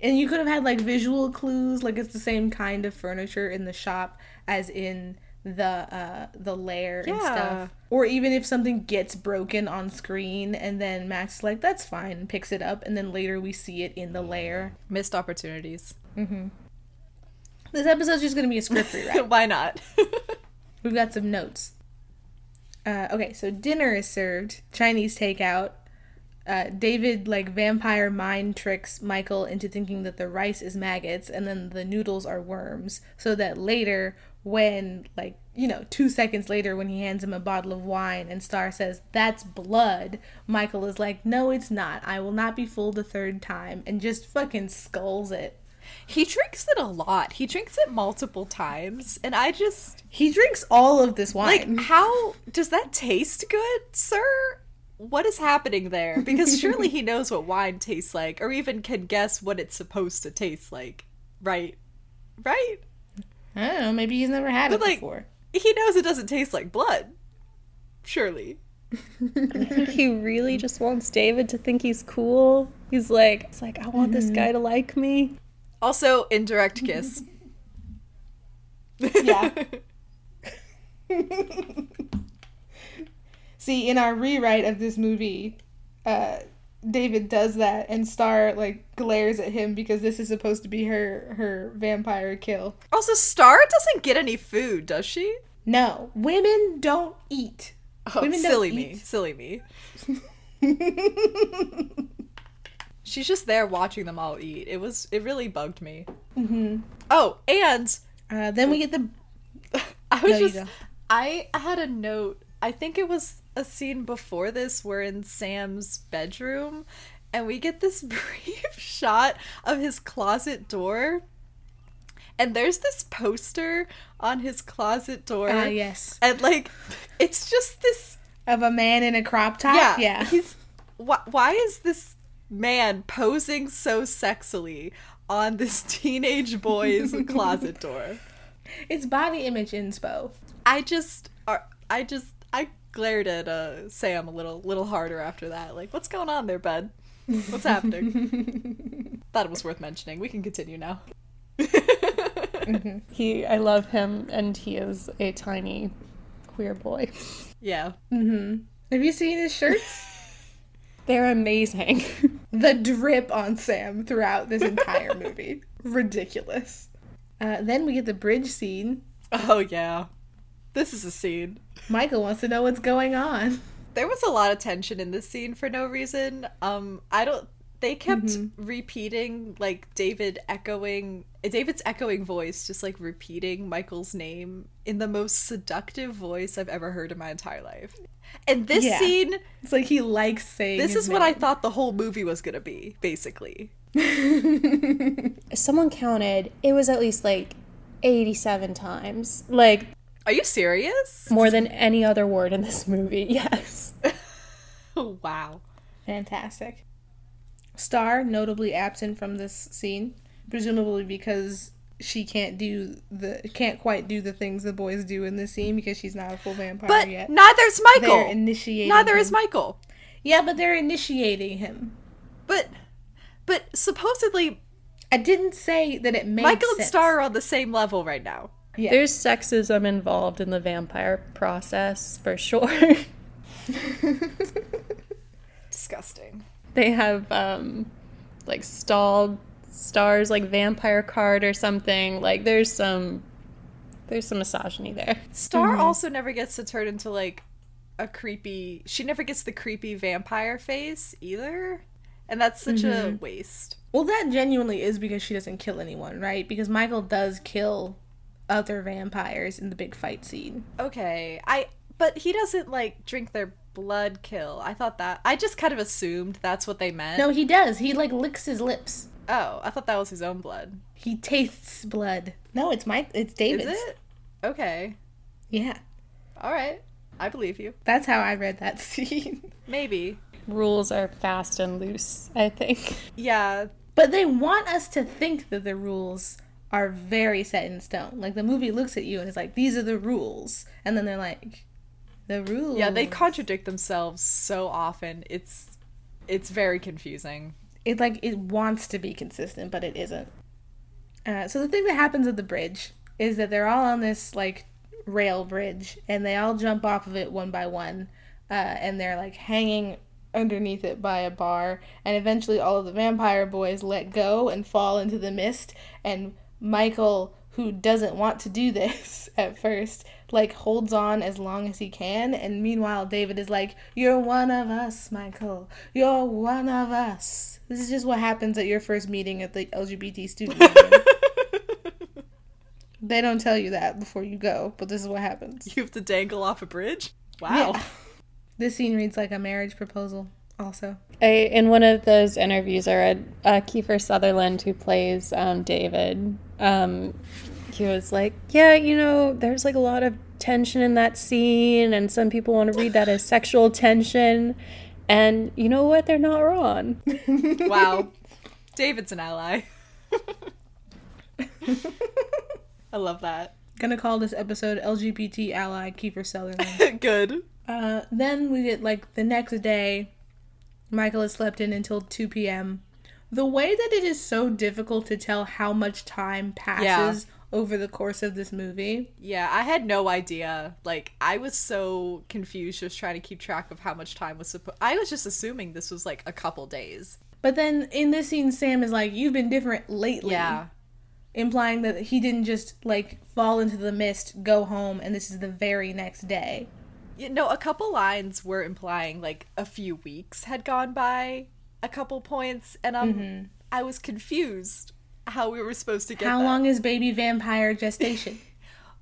S3: And you could have had like visual clues, like it's the same kind of furniture in the shop as in the uh the lair and stuff. Or even if something gets broken on screen and then Max is like, that's fine, picks it up, and then later we see it in the lair.
S1: missed opportunities.
S3: This episode's just gonna be a script rewrite. [LAUGHS]
S1: why not? [LAUGHS]
S3: We've got some notes. Uh, okay, so dinner is served, Chinese takeout. Uh, David like vampire mind tricks Michael into thinking that the rice is maggots and then the noodles are worms, so that later, when like you know, two seconds later, when he hands him a bottle of wine and Star says that's blood, Michael is like, no, it's not. I will not be fooled a third time, and just fucking skulls it.
S1: He drinks it a lot. He drinks it multiple times, and I just
S3: He drinks all of this wine.
S1: like how does that taste good, sir? What is happening there? Because [LAUGHS] surely he knows what wine tastes like, or even can guess what it's supposed to taste like, right? Right?
S3: I don't know. Maybe he's never had
S1: But
S3: it
S1: like,
S3: before.
S1: he knows it doesn't taste like blood. Surely. [LAUGHS]
S2: he really just wants David to think he's cool. He's like, it's like I want this guy to like me.
S1: Also, indirect kiss. [LAUGHS]
S3: Yeah. [LAUGHS] See, in our rewrite of this movie, uh, David does that, and Star like glares at him because this is supposed to be her her vampire kill.
S1: also, Star doesn't get any food, does she?
S3: No, women don't eat.
S1: Oh,
S3: Women don't
S1: silly me.
S3: eat.
S1: Silly me. [LAUGHS] She's just there watching them all eat. It was it really bugged me. Mm-hmm. Oh, and
S3: Uh, then we get the [LAUGHS]
S1: I was
S3: No,
S1: just. I had a note. I think it was a scene before this. We're in Sam's bedroom, and we get this [LAUGHS] brief shot of his closet door. And there's this poster on his closet door.
S3: uh, yes
S1: And like, it's just this
S3: of a man in a crop top.
S1: yeah,
S3: yeah.
S1: He's why, why is this man posing so sexily on this [LAUGHS] teenage boy's [LAUGHS] closet door?
S3: It's body image inspo.
S1: I just, uh, I just, I glared at uh, Sam a little, little harder after that. Like, what's going on there, bud? What's happening? [LAUGHS] Thought it was worth mentioning. We can continue now.
S2: He, I love him, and he is a tiny queer boy.
S1: Yeah. Mm-hmm.
S3: Have you seen his shirts? [LAUGHS]
S2: They're amazing.
S3: the drip on Sam throughout this entire [LAUGHS] movie. Ridiculous. Uh, then we get the bridge scene.
S1: Oh yeah. This is a scene.
S3: Michael wants to know what's going on.
S1: There was a lot of tension in this scene for no reason. Um, I don't. They kept repeating like David echoing David's echoing voice, just like repeating Michael's name in the most seductive voice I've ever heard in my entire life. And this
S3: Yeah.
S1: scene,
S3: It's like he likes saying.
S1: this
S3: his
S1: is what I thought the whole movie was gonna be, basically. [LAUGHS]
S2: Someone counted, it was at least like 87 times. Like,
S1: Are you serious?
S2: more than any other word in this movie. [LAUGHS] Yes. [LAUGHS]
S1: wow.
S3: Fantastic. Star notably absent from this scene, presumably because she can't do the can't quite do the things the boys do in this scene because she's not a full vampire
S1: But
S3: yet.
S1: neither's
S3: They're
S1: Michael.
S3: initiating.
S1: Neither
S3: him.
S1: is Michael.
S3: Yeah, but they're initiating him.
S1: But, but supposedly
S3: I didn't say that it makes
S1: Michael and
S3: sense.
S1: Star are on the same level right now.
S3: Yeah.
S2: There's sexism involved in the vampire process for sure. [LAUGHS]
S1: Disgusting.
S2: they have um like stalled Star's like vampire card or something. Like there's some there's some misogyny there.
S1: Star also never gets to turn into like a creepy. She never gets the creepy vampire face either, and that's such a waste.
S3: Well, that genuinely is because she doesn't kill anyone, right? Because Michael does kill other vampires in the big fight scene.
S1: Okay, I but he doesn't like drink their blood. Kill. I thought that. I just kind of assumed that's what they meant.
S3: No, he does. He like licks his lips.
S1: Oh, I thought that was his own blood.
S3: He tastes blood. No, it's Mike. It's David's.
S1: Is it? Okay.
S3: Yeah,
S1: All right. I believe you.
S3: that's how I read that [LAUGHS] scene.
S1: Maybe.
S2: Rules are fast and loose, I think.
S1: Yeah.
S3: But they want us to think that the rules are very set in stone. Like the movie looks at you and is like, "These are the rules," and then they're like, "The rules."
S1: Yeah, they contradict themselves so often. It's it's very confusing.
S3: it like it wants to be consistent, but it isn't. Uh, so the thing that happens at the bridge is that they're all on this like rail bridge, and they all jump off of it one by one, uh, and they're like hanging underneath it by a bar, and eventually all of the vampire boys let go and fall into the mist, and Michael, who doesn't want to do this [LAUGHS] at first, like holds on as long as he can. And meanwhile, David is like, You're one of us, Michael. You're one of us. This is just what happens at your first meeting at the LGBT student union. [LAUGHS] they don't tell you that before you go, but this is what happens.
S1: You have to dangle off a bridge? Wow.
S3: Yeah. This scene reads like a marriage proposal, also.
S5: I, in one of those interviews, I read uh, Kiefer Sutherland, who plays um, David. Um, he was like, "Yeah, you know, there's like a lot of tension in that scene, and some people want to read that as sexual tension." And you know what? They're not wrong. [LAUGHS]
S1: Wow. David's an ally. [LAUGHS] I love that.
S3: Gonna call this episode LGBT ally Kiefer Sutherland. [LAUGHS]
S1: Good.
S3: Uh, then we get like the next day, Michael has slept in until 2 p.m. The way that it is so difficult to tell how much time passes over the course of this movie.
S1: Yeah, I had no idea. Like, I was so confused just trying to keep track of how much time was supposed. I was just assuming this was like a couple days.
S3: But then in this scene, Sam is like, You've been different lately.
S1: Yeah.
S3: Implying that he didn't just like fall into the mist, go home, and this is the very next day.
S1: You know, a couple lines were implying like a few weeks had gone by, a couple points, and um, mm-hmm. I was confused how we were supposed to get
S3: How
S1: that.
S3: long is baby vampire gestation? [LAUGHS]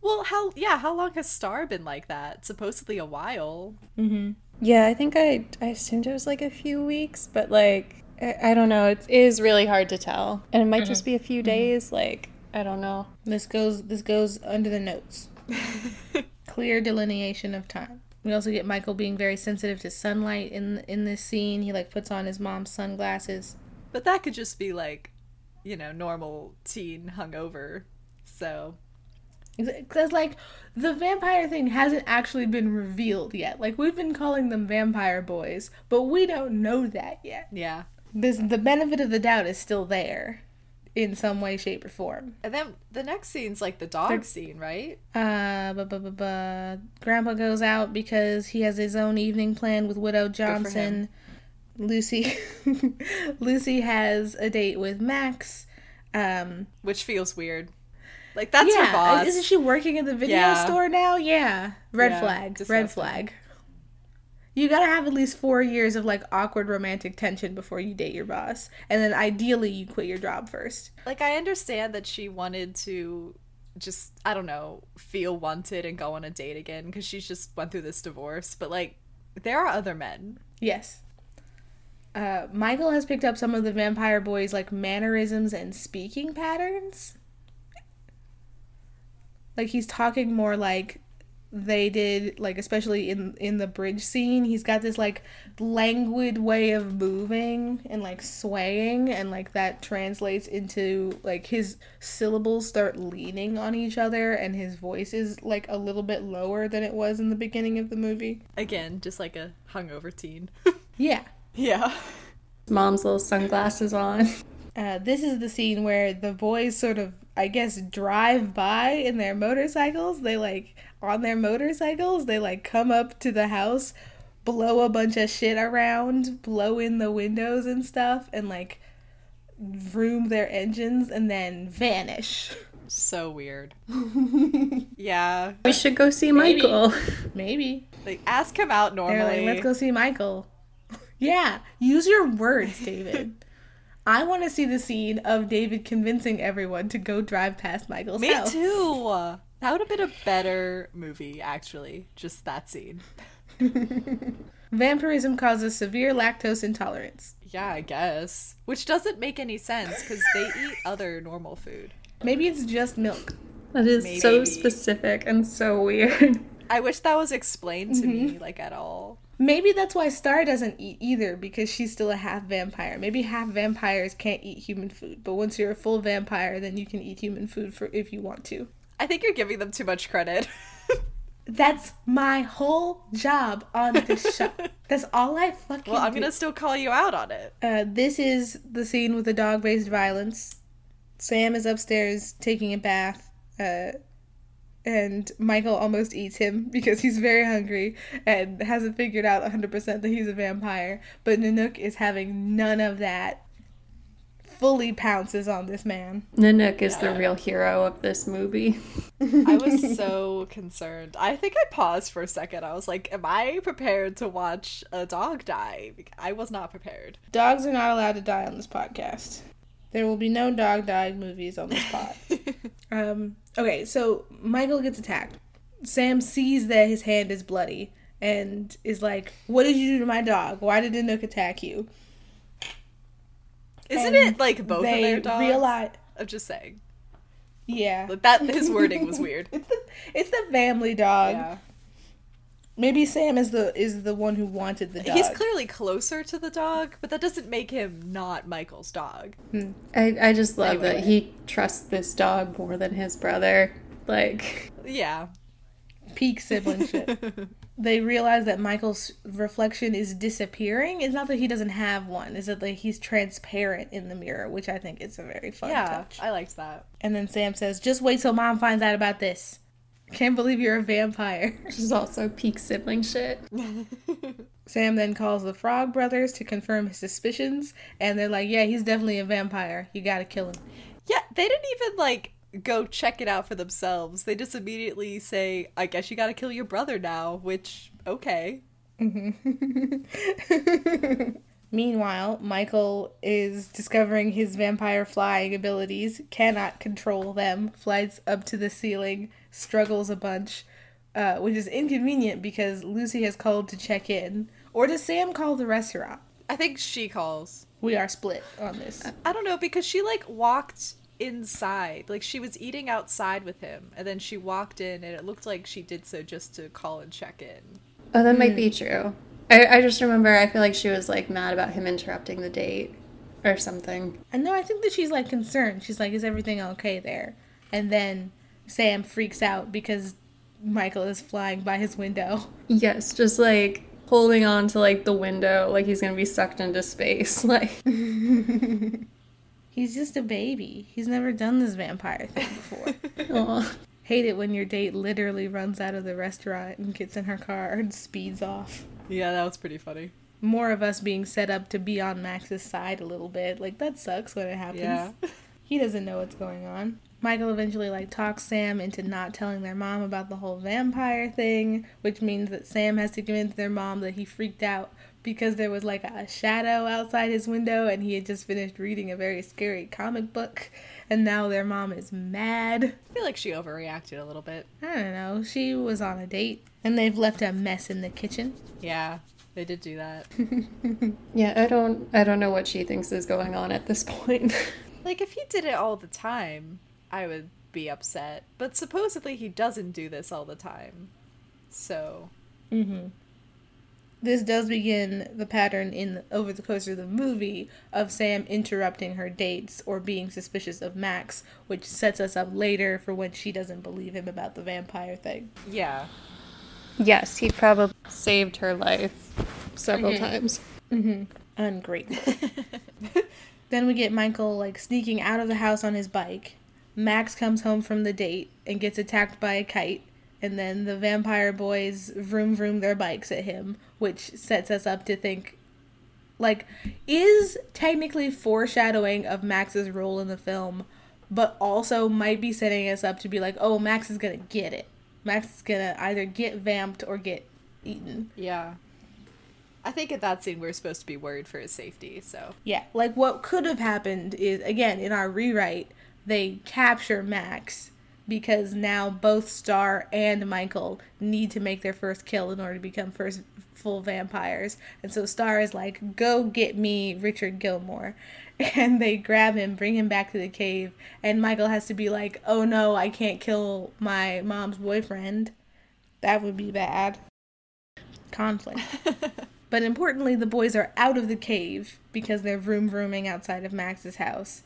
S1: Well, how yeah, how long has Star been like that? Supposedly a while. Mm-hmm.
S5: Yeah, I think I I assumed it was like a few weeks, but like I, I don't know. It is really hard to tell, and it might just mm-hmm. be a few days. Like I don't know.
S3: This goes this goes under the notes. [LAUGHS] Clear delineation of time. We also get Michael being very sensitive to sunlight in in this scene. He like puts on his mom's sunglasses.
S1: But that could just be like, you know, normal teen hungover. So
S3: Because like the vampire thing hasn't actually been revealed yet. Like we've been calling them vampire boys, but we don't know that yet.
S1: yeah.
S3: This the benefit of the doubt is still there, in some way, shape, or form.
S1: And then the next scene's like the dog scene, right?
S3: Uh, bu- bu- bu- bu- Grandpa goes out because he has his own evening plan with Widow Johnson. Lucy, [LAUGHS] Lucy has a date with Max. Um,
S1: Which feels weird. Like that's
S3: yeah,
S1: her boss.
S3: isn't she working at the video
S1: Yeah.
S3: store now? Yeah, red
S1: Yeah,
S3: flag, red flag. You gotta have at least four years of like awkward romantic tension before you date your boss, and then ideally you quit your job first.
S1: like I understand that she wanted to just I don't know, feel wanted and go on a date again because she's just went through this divorce, but like there are other men.
S3: Yes. Uh, Michael has picked up some of the vampire boys' like mannerisms and speaking patterns. Like he's talking more like they did, like especially in in the bridge scene. He's got this like languid way of moving and like swaying, and like that translates into like his syllables start leaning on each other, and his voice is like a little bit lower than it was in the beginning of the movie.
S1: Again, just like a hungover teen. [LAUGHS]
S3: Yeah.
S1: yeah.
S5: Mom's little sunglasses on.
S3: Uh, this is the scene where the boys sort of, I guess, drive by in their motorcycles. They like on their motorcycles. They like come up to the house, blow a bunch of shit around, blow in the windows and stuff, and like vroom their engines, and then vanish.
S1: So weird. [LAUGHS] yeah.
S5: We should go see Michael.
S3: Maybe
S1: Like ask him out
S3: they're
S1: normally.
S3: like, let's go see Michael. [LAUGHS] yeah, use your words, David. I want to see the scene of David convincing everyone to go drive past Michael's
S1: Me
S3: house.
S1: too. That would have been a better movie, actually. Just that scene. [LAUGHS]
S3: Vampirism causes severe lactose intolerance.
S1: Yeah, I guess. Which doesn't make any sense because they eat other normal food.
S3: Maybe it's just milk.
S5: That is so specific and so weird.
S1: I wish that was explained to me, mm-hmm. like at all.
S3: Maybe that's why Star doesn't eat either because she's still a half vampire. Maybe half vampires can't eat human food, but once you're a full vampire, then you can eat human food for if you want to.
S1: I think you're giving them too much credit. [LAUGHS]
S3: That's my whole job on this [LAUGHS] show. That's all I fucking
S1: well, I'm
S3: do.
S1: gonna still call you out on it.
S3: Uh, this is the scene with the dog-based violence. Sam is upstairs taking a bath, uh, and Michael almost eats him [LAUGHS] because he's very hungry and hasn't figured out 100% that he's a vampire. But Nanook is having none of that fully pounces on this man.
S5: Nanook is the real hero of this movie. [LAUGHS]
S1: I was [LAUGHS] so concerned. I think I paused for a second. I was like, "Am I prepared to watch a dog die?" I was not prepared.
S3: Dogs are not allowed to die on this podcast. There will be no dog dying movies on this pod. [LAUGHS] um, okay, so Michael gets attacked. Sam sees that his hand is bloody and is like, "What did you do to my dog? Why did Nanook attack you?"
S1: Isn't it like both of their dogs?
S3: realize-
S1: I'm just saying.
S3: Yeah,
S1: Like that [LAUGHS] his wording was weird.
S3: it's the it's the family dog.
S1: Yeah.
S3: Maybe Sam is the is the one who wanted the dog.
S1: He's clearly closer to the dog, but that doesn't make him not Michael's dog. Hmm.
S5: I, I just love
S1: Anyway.
S5: that he trusts this dog more than his brother. Like,
S1: Yeah.
S3: peak siblingship. [LAUGHS] they realize that Michael's reflection is disappearing. It's not that he doesn't have one; it's that like, he's transparent in the mirror, which I think is a very fun
S1: yeah,
S3: touch.
S1: I liked that.
S3: And then Sam says, "Just wait till Mom finds out about this." Can't believe you're a vampire. [LAUGHS]
S5: which is also peak sibling shit. [LAUGHS]
S3: Sam then calls the Frog Brothers to confirm his suspicions, and they're like, "Yeah, he's definitely a vampire. You gotta kill him."
S1: Yeah, they didn't even like go check it out for themselves. They just immediately say, "I guess you got to kill your brother now," which okay. [LAUGHS]
S3: Meanwhile, Michael is discovering his vampire flying abilities, cannot control them, flies up to the ceiling, struggles a bunch, uh, which is inconvenient because Lucy has called to check in. Or does Sam call the restaurant?
S1: I think she calls.
S3: We are split on this.
S1: I don't know because she like walked inside. Like she was eating outside with him and then she walked in and it looked like she did so just to call and check in.
S5: Oh, that might be hmm. true. I, I just remember I feel like she was like mad about him interrupting the date or something.
S3: And no, I think that she's like concerned. She's like, is everything okay there? And then Sam freaks out because Michael is flying by his window.
S5: Yes, just like holding on to like the window like he's gonna be sucked into space. [LAUGHS] Like, [LAUGHS]
S3: He's just a baby. He's never done this vampire thing before. [LAUGHS] Hate it when your date literally runs out of the restaurant and gets in her car and speeds off.
S1: Yeah, that was pretty funny.
S3: More of us being set up to be on Max's side a little bit. Like that sucks when it happens.
S1: Yeah. [LAUGHS]
S3: He doesn't know what's going on. Michael eventually like talks Sam into not telling their mom about the whole vampire thing, which means that Sam has to convince their mom that he freaked out because there was like a shadow outside his window and he had just finished reading a very scary comic book and now their mom is mad.
S1: I feel like she overreacted a little bit.
S3: I don't know. She was on a date and they've left a mess in the kitchen.
S1: Yeah, they did do that. [LAUGHS]
S5: yeah, I don't I don't know what she thinks is going on at this point. [LAUGHS]
S1: like if he did it all the time, I would be upset. But supposedly he doesn't do this all the time. So,
S3: Mm-hmm. This does begin the pattern in over the course of the movie of Sam interrupting her dates or being suspicious of Max, which sets us up later for when she doesn't believe him about the vampire thing.
S1: yeah.
S5: yes, he probably saved her life several times. Mm-hmm.
S3: Ungrateful. [LAUGHS] then we get Michael like sneaking out of the house on his bike. Max comes home from the date and gets attacked by a kite, and then the vampire boys vroom vroom their bikes at him, which sets us up to think like is technically foreshadowing of Max's role in the film, but also might be setting us up to be like, oh, Max is gonna get it. Max is gonna either get vamped or get eaten.
S1: Yeah. I think at that scene we are supposed to be worried for his safety, so.
S3: Yeah, like what could have happened is again in our rewrite they capture Max because now both Star and Michael need to make their first kill in order to become first full vampires. And so Star is like, "Go get me Richard Gilmore." [LAUGHS] And they grab him, bring him back to the cave, and Michael has to be like, "Oh no, I can't kill my mom's boyfriend." That would be bad. Conflict. [LAUGHS] But importantly, the boys are out of the cave because they're vroom vrooming outside of Max's house.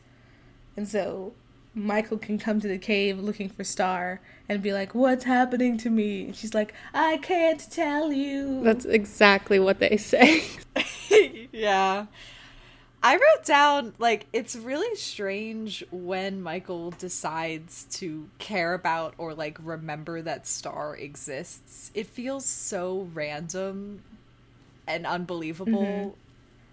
S3: And so Michael can come to the cave looking for Star and be like, What's happening to me? And she's like, I can't tell you.
S5: That's exactly what they say. [LAUGHS]
S1: yeah. I wrote down, like, it's really strange when Michael decides to care about or, like, remember that Star exists. It feels so random and unbelievable. Mm-hmm.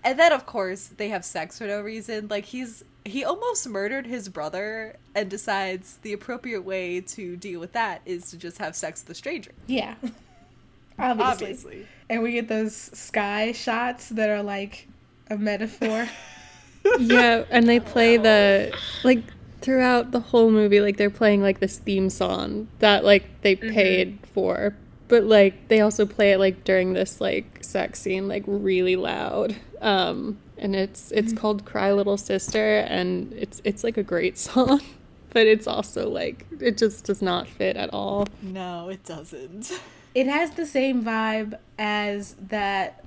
S1: And then of course they have sex for no reason. Like he's he almost murdered his brother and decides the appropriate way to deal with that is to just have sex with a stranger.
S3: Yeah. [LAUGHS] Obviously.
S1: Obviously.
S3: And we get those sky shots that are like a metaphor. [LAUGHS]
S2: yeah, and they play [LAUGHS] the like throughout the whole movie like they're playing like this theme song that like they mm-hmm. paid for. But like they also play it like during this like sex scene like really loud. Um and it's it's called Cry Little Sister and it's it's like a great [LAUGHS] song. But it's also like it just does not fit at all.
S1: No, it doesn't.
S3: it has the same vibe as that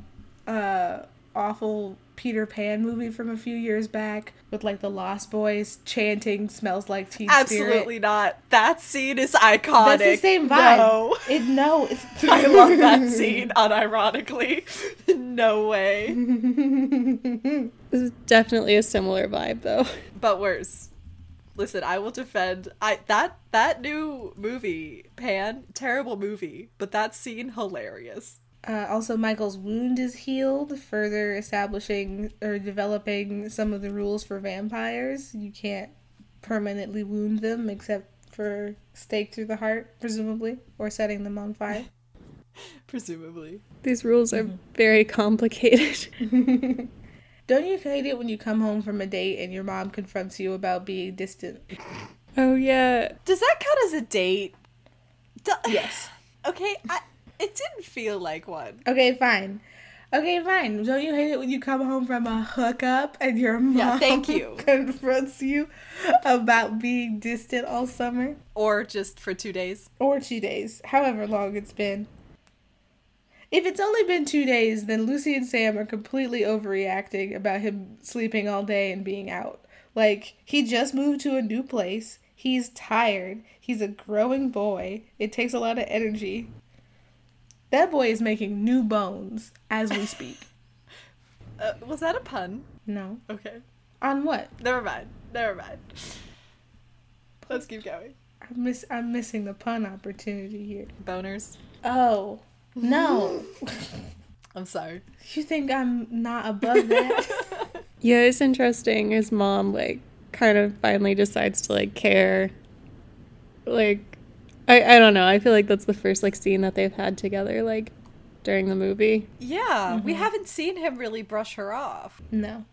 S3: uh awful Peter Pan movie from a few years back with like the Lost Boys chanting "Smells like Teen Spirit."
S1: Absolutely not. That scene is iconic.
S3: That's the same vibe.
S1: No. [LAUGHS]
S3: It no, it's
S1: I [LAUGHS] love that scene, unironically. [LAUGHS] no way.
S2: This is definitely a similar vibe though.
S1: But worse. Listen, I will defend I that that new movie, Pan, terrible movie, but that scene hilarious.
S3: Uh, also, Michael's wound is healed, further establishing or developing some of the rules for vampires. You can't permanently wound them except for stake through the heart, presumably, or setting them on fire. [LAUGHS]
S1: Presumably.
S2: These rules are very complicated. [LAUGHS] [LAUGHS]
S3: Don't you hate it when you come home from a date and your mom confronts you about being distant?
S2: oh yeah.
S1: Does that count as a date? D-
S3: Yes.
S1: Okay, I, it didn't feel like one.
S3: Okay, fine. Okay, fine. Don't you hate it when you come home from a hookup and your mom
S1: Yeah, thank [LAUGHS] you.
S3: confronts you about being distant all summer?
S1: Or just for two days.
S3: or two days, however long it's been. If it's only been two days, then Lucy and Sam are completely overreacting about him sleeping all day and being out. Like, he just moved to a new place. He's tired. He's a growing boy. It takes a lot of energy. That boy is making new bones as we speak. [LAUGHS]
S1: Uh, was that a pun?
S3: No.
S1: Okay.
S3: On what?
S1: Never mind. Never mind. Let's keep going.
S3: I'm, miss- I'm missing the pun opportunity here.
S1: Boners.
S3: Oh. No. [LAUGHS]
S1: I'm sorry.
S3: you think I'm not above that? [LAUGHS]
S2: Yeah, it's interesting. His mom like kind of finally decides to like care. Like I I don't know. I feel like that's the first like scene that they've had together like during the movie.
S1: Yeah, we haven't seen him really brush her off.
S3: No.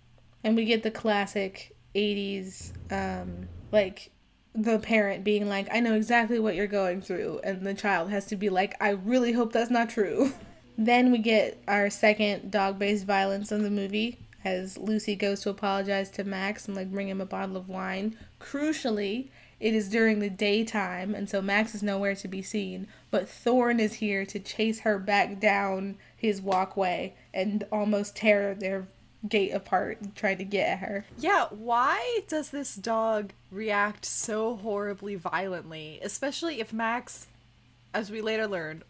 S3: And we get the classic 80s, um, like the parent being like, I know exactly what you're going through. And the child has to be like, I really hope that's not true. [LAUGHS] then we get our second dog based violence in the movie as Lucy goes to apologize to Max and like bring him a bottle of wine. Crucially, it is during the daytime, and so Max is nowhere to be seen. But Thorn is here to chase her back down his walkway and almost tear their gate apart, trying to get at her.
S1: Yeah, why does this dog react so horribly violently? Especially if Max, as we later learn,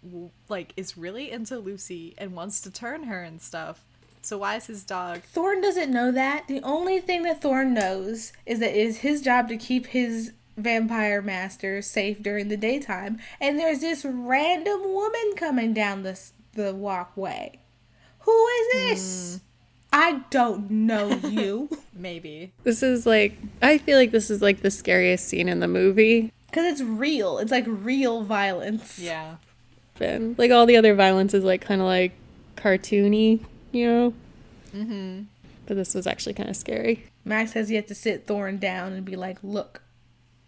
S1: like is really into Lucy and wants to turn her and stuff. So why is his dog?
S3: Thorn doesn't know that. The only thing that Thorn knows is that it is his job to keep his vampire master safe during the daytime. And there's this random woman coming down the the walkway. Who is this? I don't know you. [LAUGHS]
S1: Maybe.
S2: This is like I feel like this is like the scariest scene in the movie.
S3: Because it's real. It's like real violence.
S1: Yeah.
S2: And like all the other violence is like kind of like cartoony, you know. Mm-hmm. But this was actually kind of scary.
S3: Max has yet to sit Thorn down and be like, look,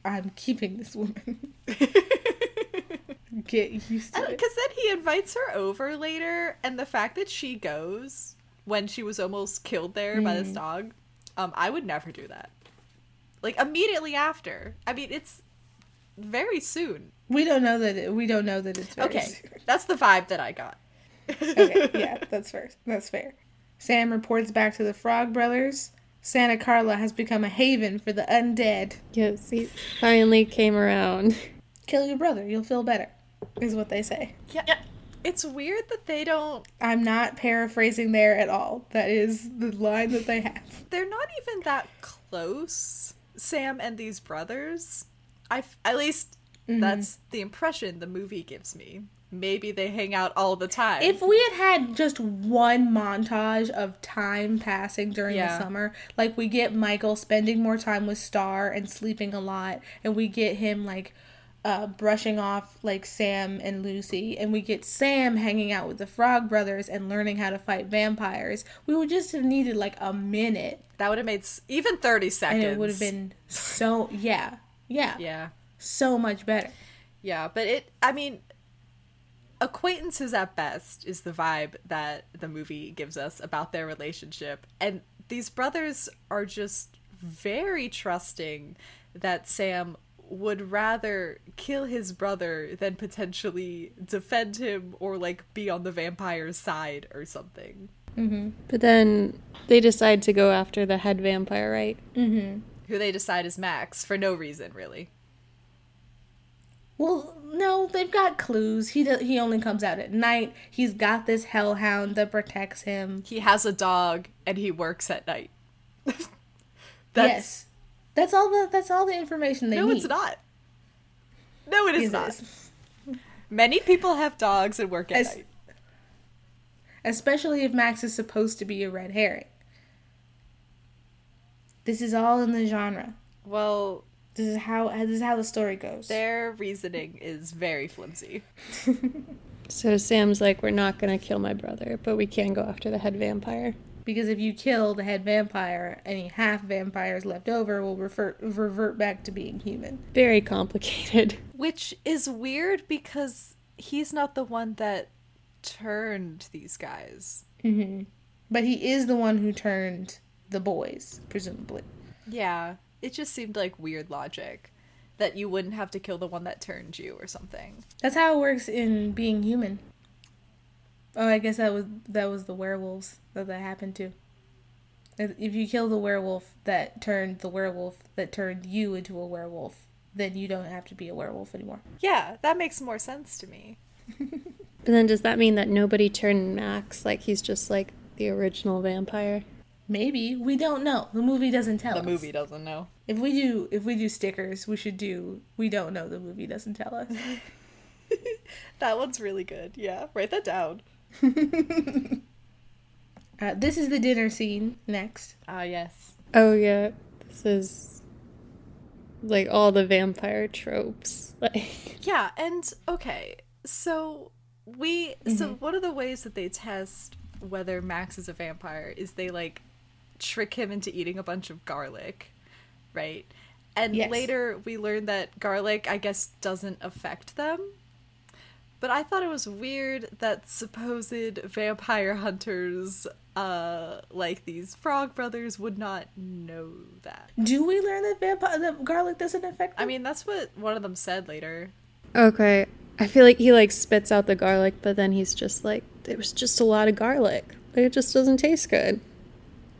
S3: I'm keeping this woman. [LAUGHS] Get used to it.
S1: Because then he invites her over later, and the fact that she goes when she was almost killed there by this dog, um, I would never do that. Like immediately after. I mean, it's very soon.
S3: We don't know that it, we don't know that it's very
S1: Okay,
S3: soon. [LAUGHS]
S1: that's the vibe that I got.
S3: okay, [LAUGHS] yeah, that's fair. That's fair. Sam reports back to the Frog Brothers. Santa Carla has become a haven for the undead.
S2: Yes, he finally came around.
S3: Kill your brother, you'll feel better, is what they say.
S1: Yeah. yeah. It's weird that they don't.
S3: I'm not paraphrasing there at all. That is the line that they have.
S1: They're not even that close. Sam and these brothers. I f- at least mm-hmm. that's the impression the movie gives me. Maybe they hang out all the time.
S3: If we had had just one montage of time passing during
S1: Yeah.
S3: the summer, like we get Michael spending more time with Star and sleeping a lot, and we get him like uh, brushing off like Sam and Lucy, and we get Sam hanging out with the Frog Brothers and learning how to fight vampires, we would just have needed like a minute,
S1: that would have made s- even 30 seconds.
S3: and it would have been so yeah, yeah,
S1: Yeah.
S3: so much better.
S1: Yeah, but it, I mean, acquaintances at best is the vibe that the movie gives us about their relationship. And these brothers are just very trusting that Sam would rather kill his brother than potentially defend him or like be on the vampire's side or something. Mm-hmm.
S2: But then they decide to go after the head vampire, right? Mm-hmm.
S1: Who they decide is Max for no reason, really.
S3: Well, no, they've got clues. He does, he only comes out at night. He's got this hellhound that protects him.
S1: He has a dog and he works at night. [LAUGHS]
S3: yes, that's all the that's all the information they
S1: No,
S3: need.
S1: it's not. No, it is
S3: it
S1: not.
S3: is.
S1: Many people have dogs and work at
S3: As-
S1: night.
S3: Especially if Max is supposed to be a red herring. This is all in the genre.
S1: Well,
S3: This is how this is how the story goes.
S1: their reasoning is very flimsy. [LAUGHS]
S2: So Sam's like, we're not gonna kill my brother, but we can go after the head vampire.
S3: Because if you kill the head vampire, any half vampires left over will revert revert back to being human.
S2: Very complicated. [LAUGHS]
S1: Which is weird because he's not the one that turned these guys. Mm-hmm.
S3: But he is the one who turned the boys, presumably.
S1: Yeah, it just seemed like weird logic that you wouldn't have to kill the one that turned you or something.
S3: That's how it works in being human. Oh, I guess that was that was the werewolves that that happened to. If if you kill the werewolf that turned the werewolf that turned you into a werewolf, then you don't have to be a werewolf anymore.
S1: Yeah, that makes more sense to me.
S2: But then does that mean that nobody turned Max? Like he's just like the original vampire?
S3: Maybe we don't know. The movie doesn't tell us.
S1: The
S3: us.
S1: movie doesn't know.
S3: If we do, if we do stickers, we should do. We don't know. The movie doesn't tell us. [LAUGHS]
S1: That one's really good. Yeah, write that down. [LAUGHS]
S3: Uh, this is the dinner scene next.
S1: Ah, yes.
S2: Oh yeah. This is like all the vampire tropes. [LAUGHS] Like
S1: Yeah, and okay, so we so one of the ways that they test whether Max is a vampire is they like trick him into eating a bunch of garlic, right? And
S3: Yes.
S1: later we learn that garlic, I guess, doesn't affect them. But I thought it was weird that supposed vampire hunters, uh, like these frog brothers, would not know that.
S3: Do we learn that vampire that garlic doesn't affect? Them?
S1: I mean, that's what one of them said later.
S2: Okay. I feel like he like spits out the garlic, but then he's just like, there was just a lot of garlic. Like, it just doesn't taste good.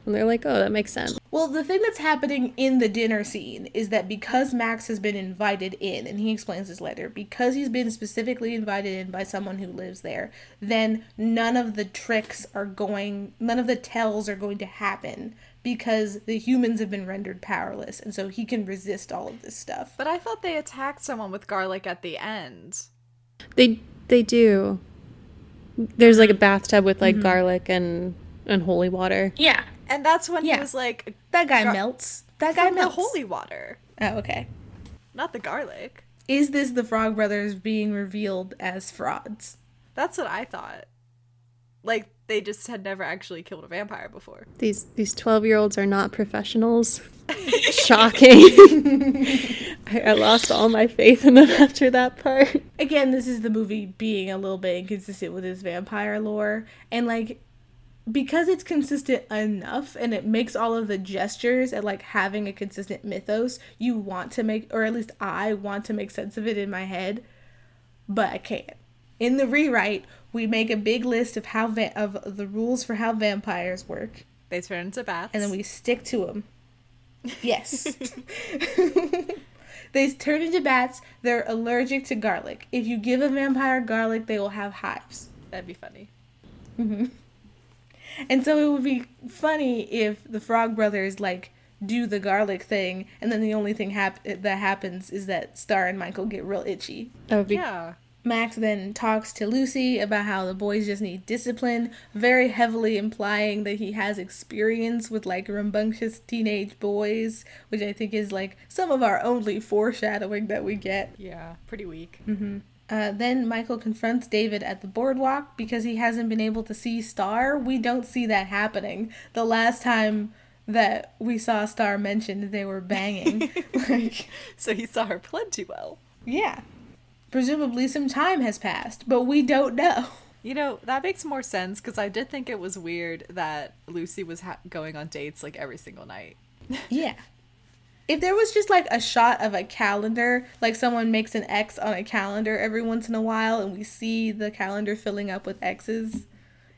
S2: And they're like, oh, that makes sense.
S3: Well, the thing that's happening in the dinner scene is that because Max has been invited in, and he explains this later, because he's been specifically invited in by someone who lives there, then none of the tricks are going, none of the tells are going to happen because the humans have been rendered powerless, and so he can resist all of this stuff.
S1: But I thought they attacked someone with garlic at the end.
S2: They they do. There's like a bathtub with like mm-hmm. garlic and and holy water.
S3: Yeah,
S1: And that's when
S3: Yeah.
S1: he was like,
S3: that guy
S1: Gar-
S3: melts. That guy
S1: from the
S3: melts.
S1: holy water,
S3: Oh, okay.
S1: not the garlic.
S3: Is this the Frog Brothers being revealed as frauds?
S1: That's what I thought. Like they just had never actually killed a vampire before.
S2: These these twelve year olds are not professionals. [LAUGHS] Shocking. [LAUGHS] I, I lost all my faith in them [LAUGHS] after that part.
S3: again, this is the movie being a little bit inconsistent with his vampire lore. And like because it's consistent enough and it makes all of the gestures and like having a consistent mythos, you want to make or at least I want to make sense of it in my head, but I can't. In the rewrite, we make a big list of how va- of the rules for how vampires work,
S1: They turn into bats.
S3: and then we stick to them. Yes. [LAUGHS] they turn into bats. They're allergic to garlic. If you give a vampire garlic, they will have hives.
S1: That'd be funny. Mm-hmm.
S3: And so it would be funny if the Frog Brothers like do the garlic thing, and then the only thing hap- that happens is that Star and Michael get real itchy.
S2: That would be
S1: Yeah.
S3: Max then talks to Lucy about how the boys just need discipline, very heavily implying that he has experience with like rambunctious teenage boys, which I think is like some of our only foreshadowing that we get.
S1: Yeah, pretty weak. Mm-hmm.
S3: Uh, then Michael confronts David at the boardwalk because he hasn't been able to see Star. We don't see that happening. The last time that we saw Star mentioned, they were banging. [LAUGHS] like,
S1: So he saw her plenty well.
S3: yeah. Presumably some time has passed, but we don't know.
S1: You know, that makes more sense because I did think it was weird that Lucy was ha- going on dates like every single night.
S3: Yeah. If there was just like a shot of a calendar, like someone makes an X on a calendar every once in a while and we see the calendar filling up with X's,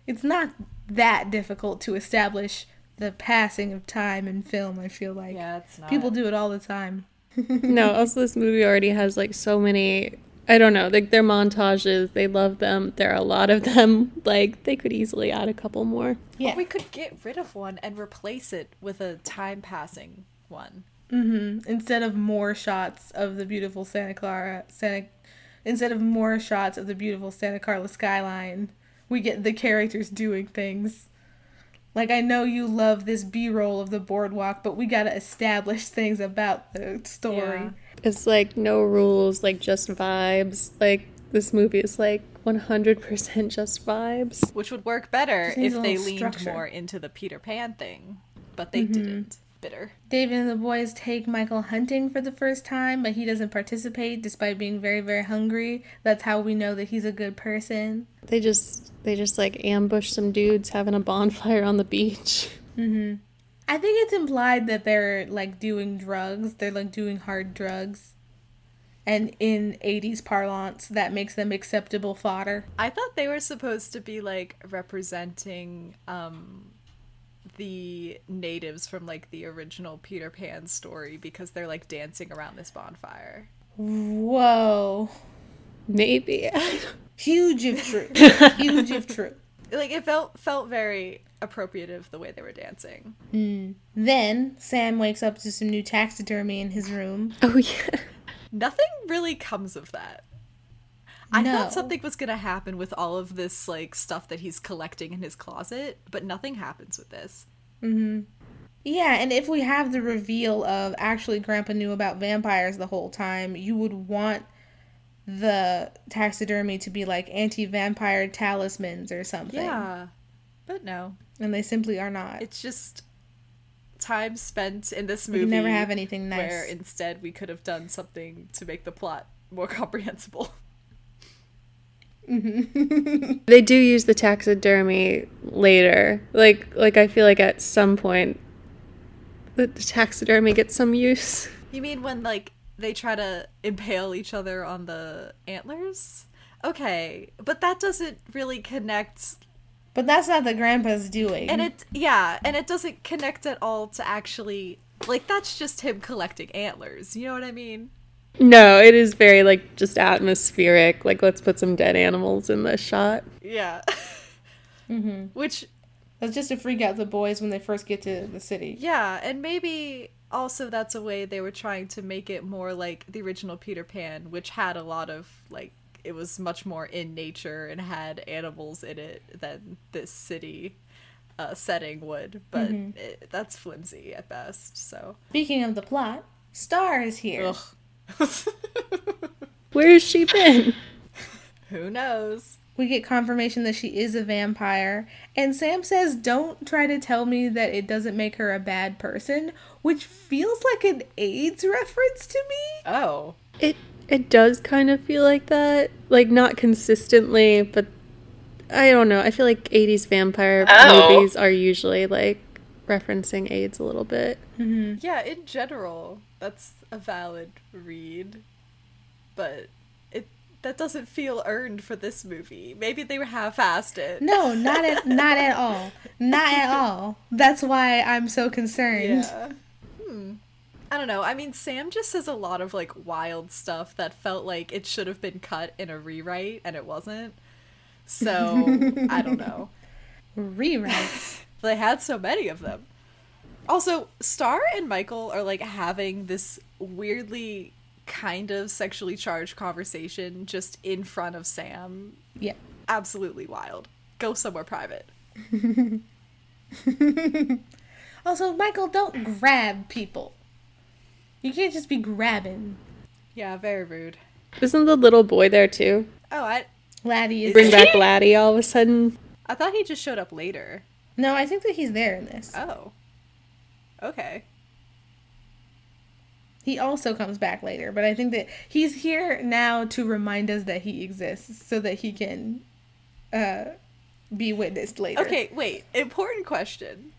S3: it's not that difficult to establish the passing of time in film, I feel like.
S1: Yeah, it's not.
S3: People do it all the time. [LAUGHS]
S5: no, also this movie already has like so many I don't know, like their montages, they love them. There are a lot of them. [LAUGHS] Like they could easily add a couple more.
S3: Yeah.
S1: Or we could get rid of one and replace it with a time passing one.
S3: Hmm Instead of more shots of the beautiful Santa Clara, Santa, instead of more shots of the beautiful Santa Carla skyline, we get the characters doing things. Like I know you love this B-roll of the boardwalk, but we gotta establish [LAUGHS] things about the story.
S1: Yeah.
S5: It's like no rules, like just vibes. Like this movie is like 100% just vibes.
S1: Which would work better if they leaned
S3: structure.
S1: more into the Peter Pan thing. But they didn't. Bitter.
S3: David and the boys take Michael hunting for the first time, but he doesn't participate despite being very, very hungry. That's how we know that he's a good person.
S5: They just they just like ambush some dudes having a bonfire on the beach.
S3: I think it's implied that they're like doing drugs. They're like doing hard drugs. And in 80s parlance, that makes them acceptable fodder.
S1: I thought they were supposed to be like representing um the natives from like the original Peter Pan story because they're like dancing around this bonfire.
S3: Whoa.
S5: Maybe. [LAUGHS]
S3: Huge if true. [LAUGHS] Huge if true.
S1: Like it felt felt very appropriative the way they were dancing. Hmm.
S3: Then Sam wakes up to some new taxidermy in his room.
S5: oh [LAUGHS] yeah.
S1: Nothing really comes of that. I
S3: No.
S1: thought something was gonna happen with all of this like stuff that he's collecting in his closet, but nothing happens with this. Mm-hmm.
S3: Yeah, and if we have the reveal of actually Grandpa knew about vampires the whole time, you would want the taxidermy to be like anti vampire talismans or something.
S1: Yeah. But no.
S3: And they simply are not.
S1: It's just time spent in this movie
S3: We never have anything nice.
S1: where instead we could have done something to make the plot more [LAUGHS] comprehensible. Mm-hmm. [LAUGHS]
S5: They do use the taxidermy later. Like like I feel like at some point the, the taxidermy gets some use.
S1: You mean when like they try to impale each other on the antlers? Okay, but that doesn't really connect
S3: but that's not what Grandpa's doing.
S1: and it yeah, and it doesn't connect at all to actually like that's just him collecting antlers. You know what I mean?
S5: No, it is very like just atmospheric. Like let's put some dead animals in the shot.
S1: Yeah. [LAUGHS] Which
S3: That's just to freak out the boys when they first get to the city.
S1: Yeah, and maybe also that's a way they were trying to make it more like the original Peter Pan, which had a lot of like it was much more in nature and had animals in it than this city uh, setting would. But it, that's flimsy at best. So
S3: Speaking of the plot, Star is here.
S1: Ugh. [LAUGHS]
S5: Where has she been?
S1: who knows?
S3: We get confirmation that she is a vampire, and Sam says, Don't try to tell me that it doesn't make her a bad person, which feels like an AIDS reference to me.
S1: Oh,
S5: It it does kind of feel like that. Like not consistently, but I don't know. I feel like 80s vampire
S6: Oh.
S5: movies are usually like referencing AIDS a little bit.
S1: yeah. In general, that's a valid read, but it that doesn't feel earned for this movie. Maybe they were half-assed it.
S3: No, not at [LAUGHS] not at all. Not at all. That's why I'm so concerned.
S1: Yeah. Hmm. I don't know. I mean, Sam just says a lot of like wild stuff that felt like it should have been cut in a rewrite and it wasn't. So, I don't know. [LAUGHS]
S3: Rewrites.
S1: They had so many of them. Also, Star and Michael are like having this weirdly kind of sexually charged conversation just in front of Sam.
S3: Yeah.
S1: Absolutely wild. Go somewhere private. [LAUGHS]
S3: Also, Michael, don't grab people. You can't just be grabbing.
S1: Yeah, very rude.
S2: Isn't the little boy there too?
S1: Oh, I
S3: Laddie is.
S2: Bring back Laddie all of a sudden.
S1: I thought he just showed up later.
S3: No, I think that he's there in this.
S1: Oh. Okay.
S3: He also comes back later, but I think that he's here now to remind us that he exists so that he can uh, be witnessed later.
S1: Okay, wait. Important question.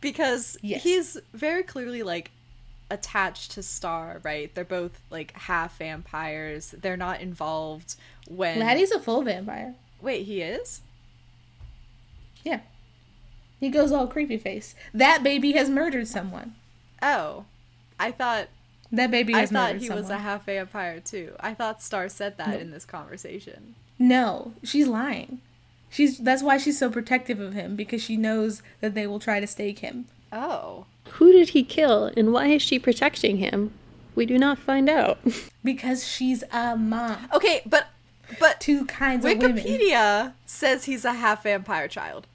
S1: Because
S3: Yes.
S1: he's very clearly like attached to Star, right? They're both like half vampires. They're not involved when
S3: Laddie's a full vampire.
S1: Wait, he is?
S3: Yeah. He goes all creepy face. That baby has murdered someone.
S1: Oh. I thought
S3: That baby
S1: I
S3: has
S1: thought
S3: murdered
S1: he
S3: someone.
S1: was a half vampire too. I thought Star said that in this conversation.
S3: No, she's lying. She's that's why she's so protective of him because she knows that they will try to stake him.
S1: Oh.
S2: Who did he kill and why is she protecting him? We do not find out. [LAUGHS]
S3: Because she's a mom.
S1: Okay, but but
S3: Two kinds of.
S1: Wikipedia says he's a half vampire child.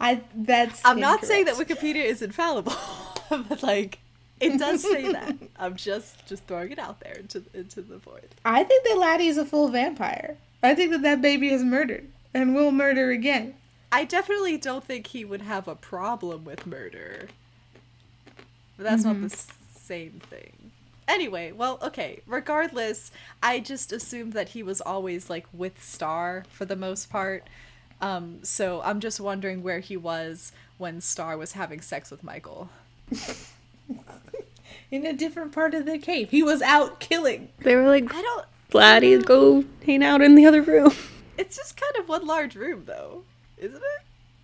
S3: I that's
S1: I'm not saying that. Wikipedia is infallible, [LAUGHS] but like it does say that. I'm just just throwing it out there into into the void.
S3: I think that Laddie is a full vampire. I think that that baby is murdered and will murder again.
S1: I definitely don't think he would have a problem with murder. But that's not mm-hmm. the same thing. Anyway, well, okay. Regardless, I just assumed that he was always like with Star for the most part. Um, so I'm just wondering where he was when Star was having sex with Michael. [LAUGHS]
S3: In a different part of the cave. He was out killing.
S2: they were like,
S1: I don't.
S2: Laddie, go hang out in the other room. [LAUGHS]
S1: It's just kind of one large room, though, isn't it?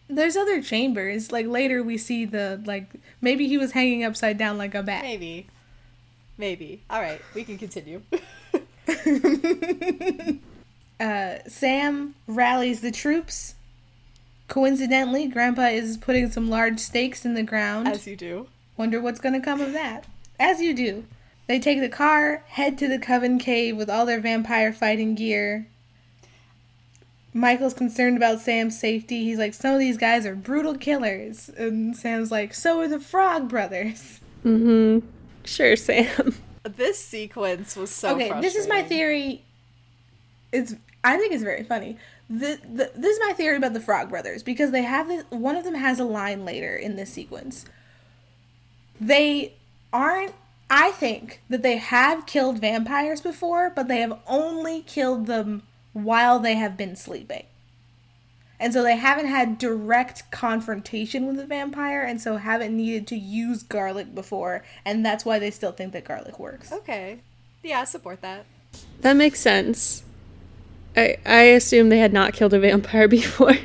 S3: There's other chambers. Like later we see the like maybe he was hanging upside down like a bat.
S1: Maybe. Maybe. All right, we can continue. [LAUGHS]
S3: uh, Sam rallies the troops. Coincidentally, Grandpa is putting some large stakes in the ground.
S1: As you do.
S3: Wonder what's going to come of that. As you do. They take the car, head to the Coven Cave with all their vampire fighting gear. Michael's concerned about Sam's safety. He's like, some of these guys are brutal killers. And Sam's like, so are the Frog Brothers.
S2: Mm-hmm. Sure, Sam.
S1: This sequence was so
S3: okay, this is my theory. It's I think it's very funny. The, the this is my theory about the Frog Brothers because they have this, one of them has a line later in this sequence. They aren't. I think that they have killed vampires before, but they have only killed them while they have been sleeping. And so they haven't had direct confrontation with the vampire, and so haven't needed to use garlic before, and that's why they still think that garlic works.
S1: Okay. Yeah, I support that.
S2: That makes sense. I I assume they had not killed a vampire [LAUGHS] before.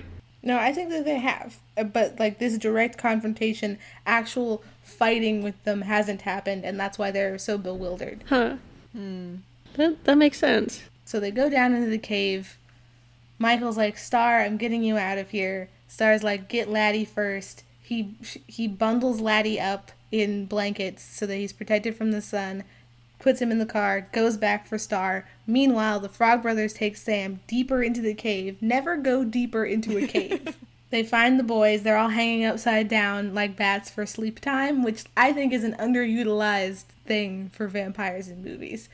S3: No, I think that they have. Uh, But like this direct confrontation, actual fighting with them hasn't happened and that's why they're so bewildered.
S2: Huh. Hmm. That that makes sense.
S3: So they go down into the cave. Michael's like, "Star, I'm getting you out of here." Star's like, "Get Laddie first. He he bundles Laddie up in blankets so that he's protected from the sun. Puts him in the car, goes back for Star. Meanwhile, the Frog Brothers take Sam deeper into the cave. Never go deeper into a cave. [LAUGHS] They find the boys. They're all hanging upside down like bats for sleep time, which I think is an underutilized thing for vampires in movies.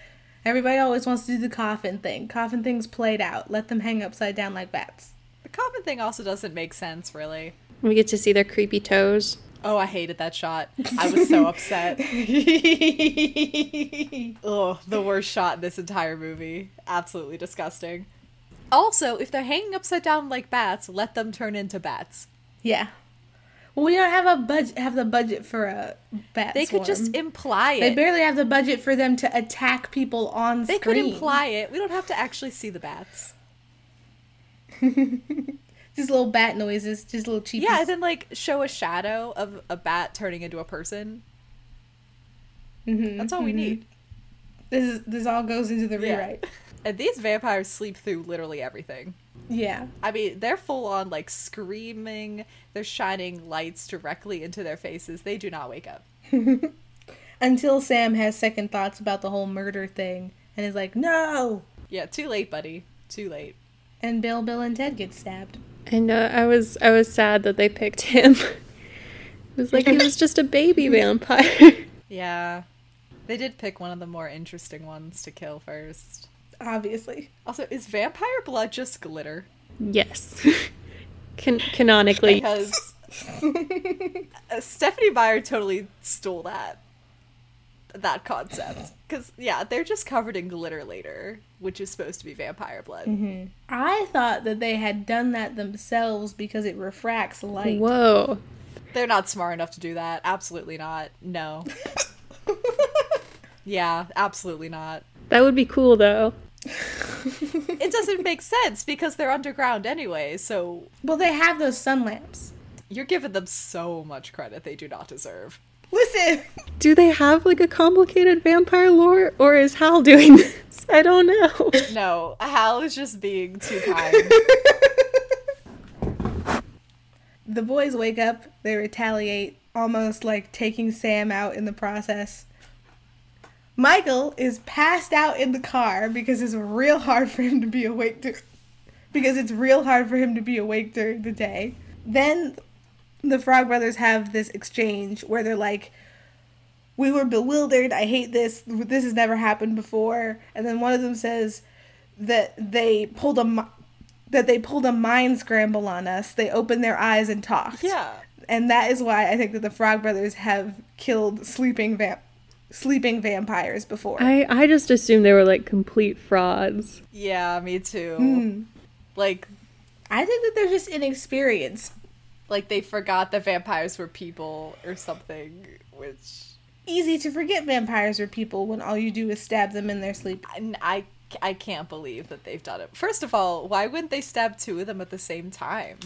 S3: Everybody always wants to do the coffin thing. Coffin thing's played out. Let them hang upside down like bats.
S1: The coffin thing also doesn't make sense, really.
S2: We get to see their creepy toes.
S1: Oh, I hated that shot. I was so upset. [LAUGHS] Oh, the worst shot in this entire movie. Absolutely disgusting. Also, if they're hanging upside down like bats, let them turn into bats.
S3: yeah. Well, we don't have a budget. Have the budget for a bat.
S1: They could just
S3: swarm.
S1: imply
S3: They barely have the budget for them to attack people on screen.
S1: They could imply it. We don't have to actually see the bats. [LAUGHS]
S3: Just little bat noises. Just little cheap.
S1: Yeah, and then like show a shadow of a bat turning into a person.
S3: Mhm,
S1: That's all we
S3: mhm.
S1: need.
S3: This is this all goes into the
S1: Yeah.
S3: rewrite. [LAUGHS]
S1: And these vampires sleep through literally everything.
S3: Yeah.
S1: I mean, they're full on like screaming. They're shining lights directly into their faces. They do not wake up. [LAUGHS]
S3: Until Sam has second thoughts about the whole murder thing and is like, no!
S1: Yeah, too late, buddy. Too late.
S3: And Bill, Bill, and Ted get stabbed.
S2: I know. I was I was sad that they picked him. [LAUGHS] it was like he was just a baby vampire. [LAUGHS]
S1: Yeah. They did pick one of the more interesting ones to kill first.
S3: Obviously.
S1: Also, is vampire blood just glitter?
S2: yes. [LAUGHS] Can- canonically,
S1: Because uh, Stephenie Meyer totally stole that that concept. Because yeah, they're just covered in glitter later, which is supposed to be vampire blood. Mm-hmm.
S3: I thought that they had done that themselves because it refracts light.
S2: whoa.
S1: They're not smart enough to do that. Absolutely not. No. [LAUGHS] yeah, absolutely not.
S2: That would be cool though. [LAUGHS]
S1: It doesn't make sense because they're underground anyway. So
S3: Well, they have those sun lamps.
S1: you're giving them so much credit they do not deserve.
S3: Listen!
S2: Do they have like a complicated vampire lore, or is Hal doing this? I don't know.
S1: No, Hal is just being too kind. [LAUGHS]
S3: The boys wake up, they retaliate, almost like taking Sam out in the process. Michael is passed out in the car because it's real hard for him to be awake to, because it's real hard for him to be awake during the day. Then the Frog Brothers have this exchange where they're like, "We were bewildered. I hate this. This has never happened before." And then one of them says that they pulled a that they pulled a mind scramble on us. They opened their eyes and talked.
S1: yeah.
S3: And that is why I think that the Frog Brothers have killed sleeping vamp sleeping vampires before.
S2: I I just assumed they were like complete frauds.
S1: Yeah, me too.
S3: Mm.
S1: Like
S3: I think that they're just inexperienced.
S1: Like they forgot that vampires were people or something, which
S3: Easy to forget vampires are people when all you do is stab them in their sleep.
S1: I, I I can't believe that they've done it. First of all, why wouldn't they stab two of them at the same time?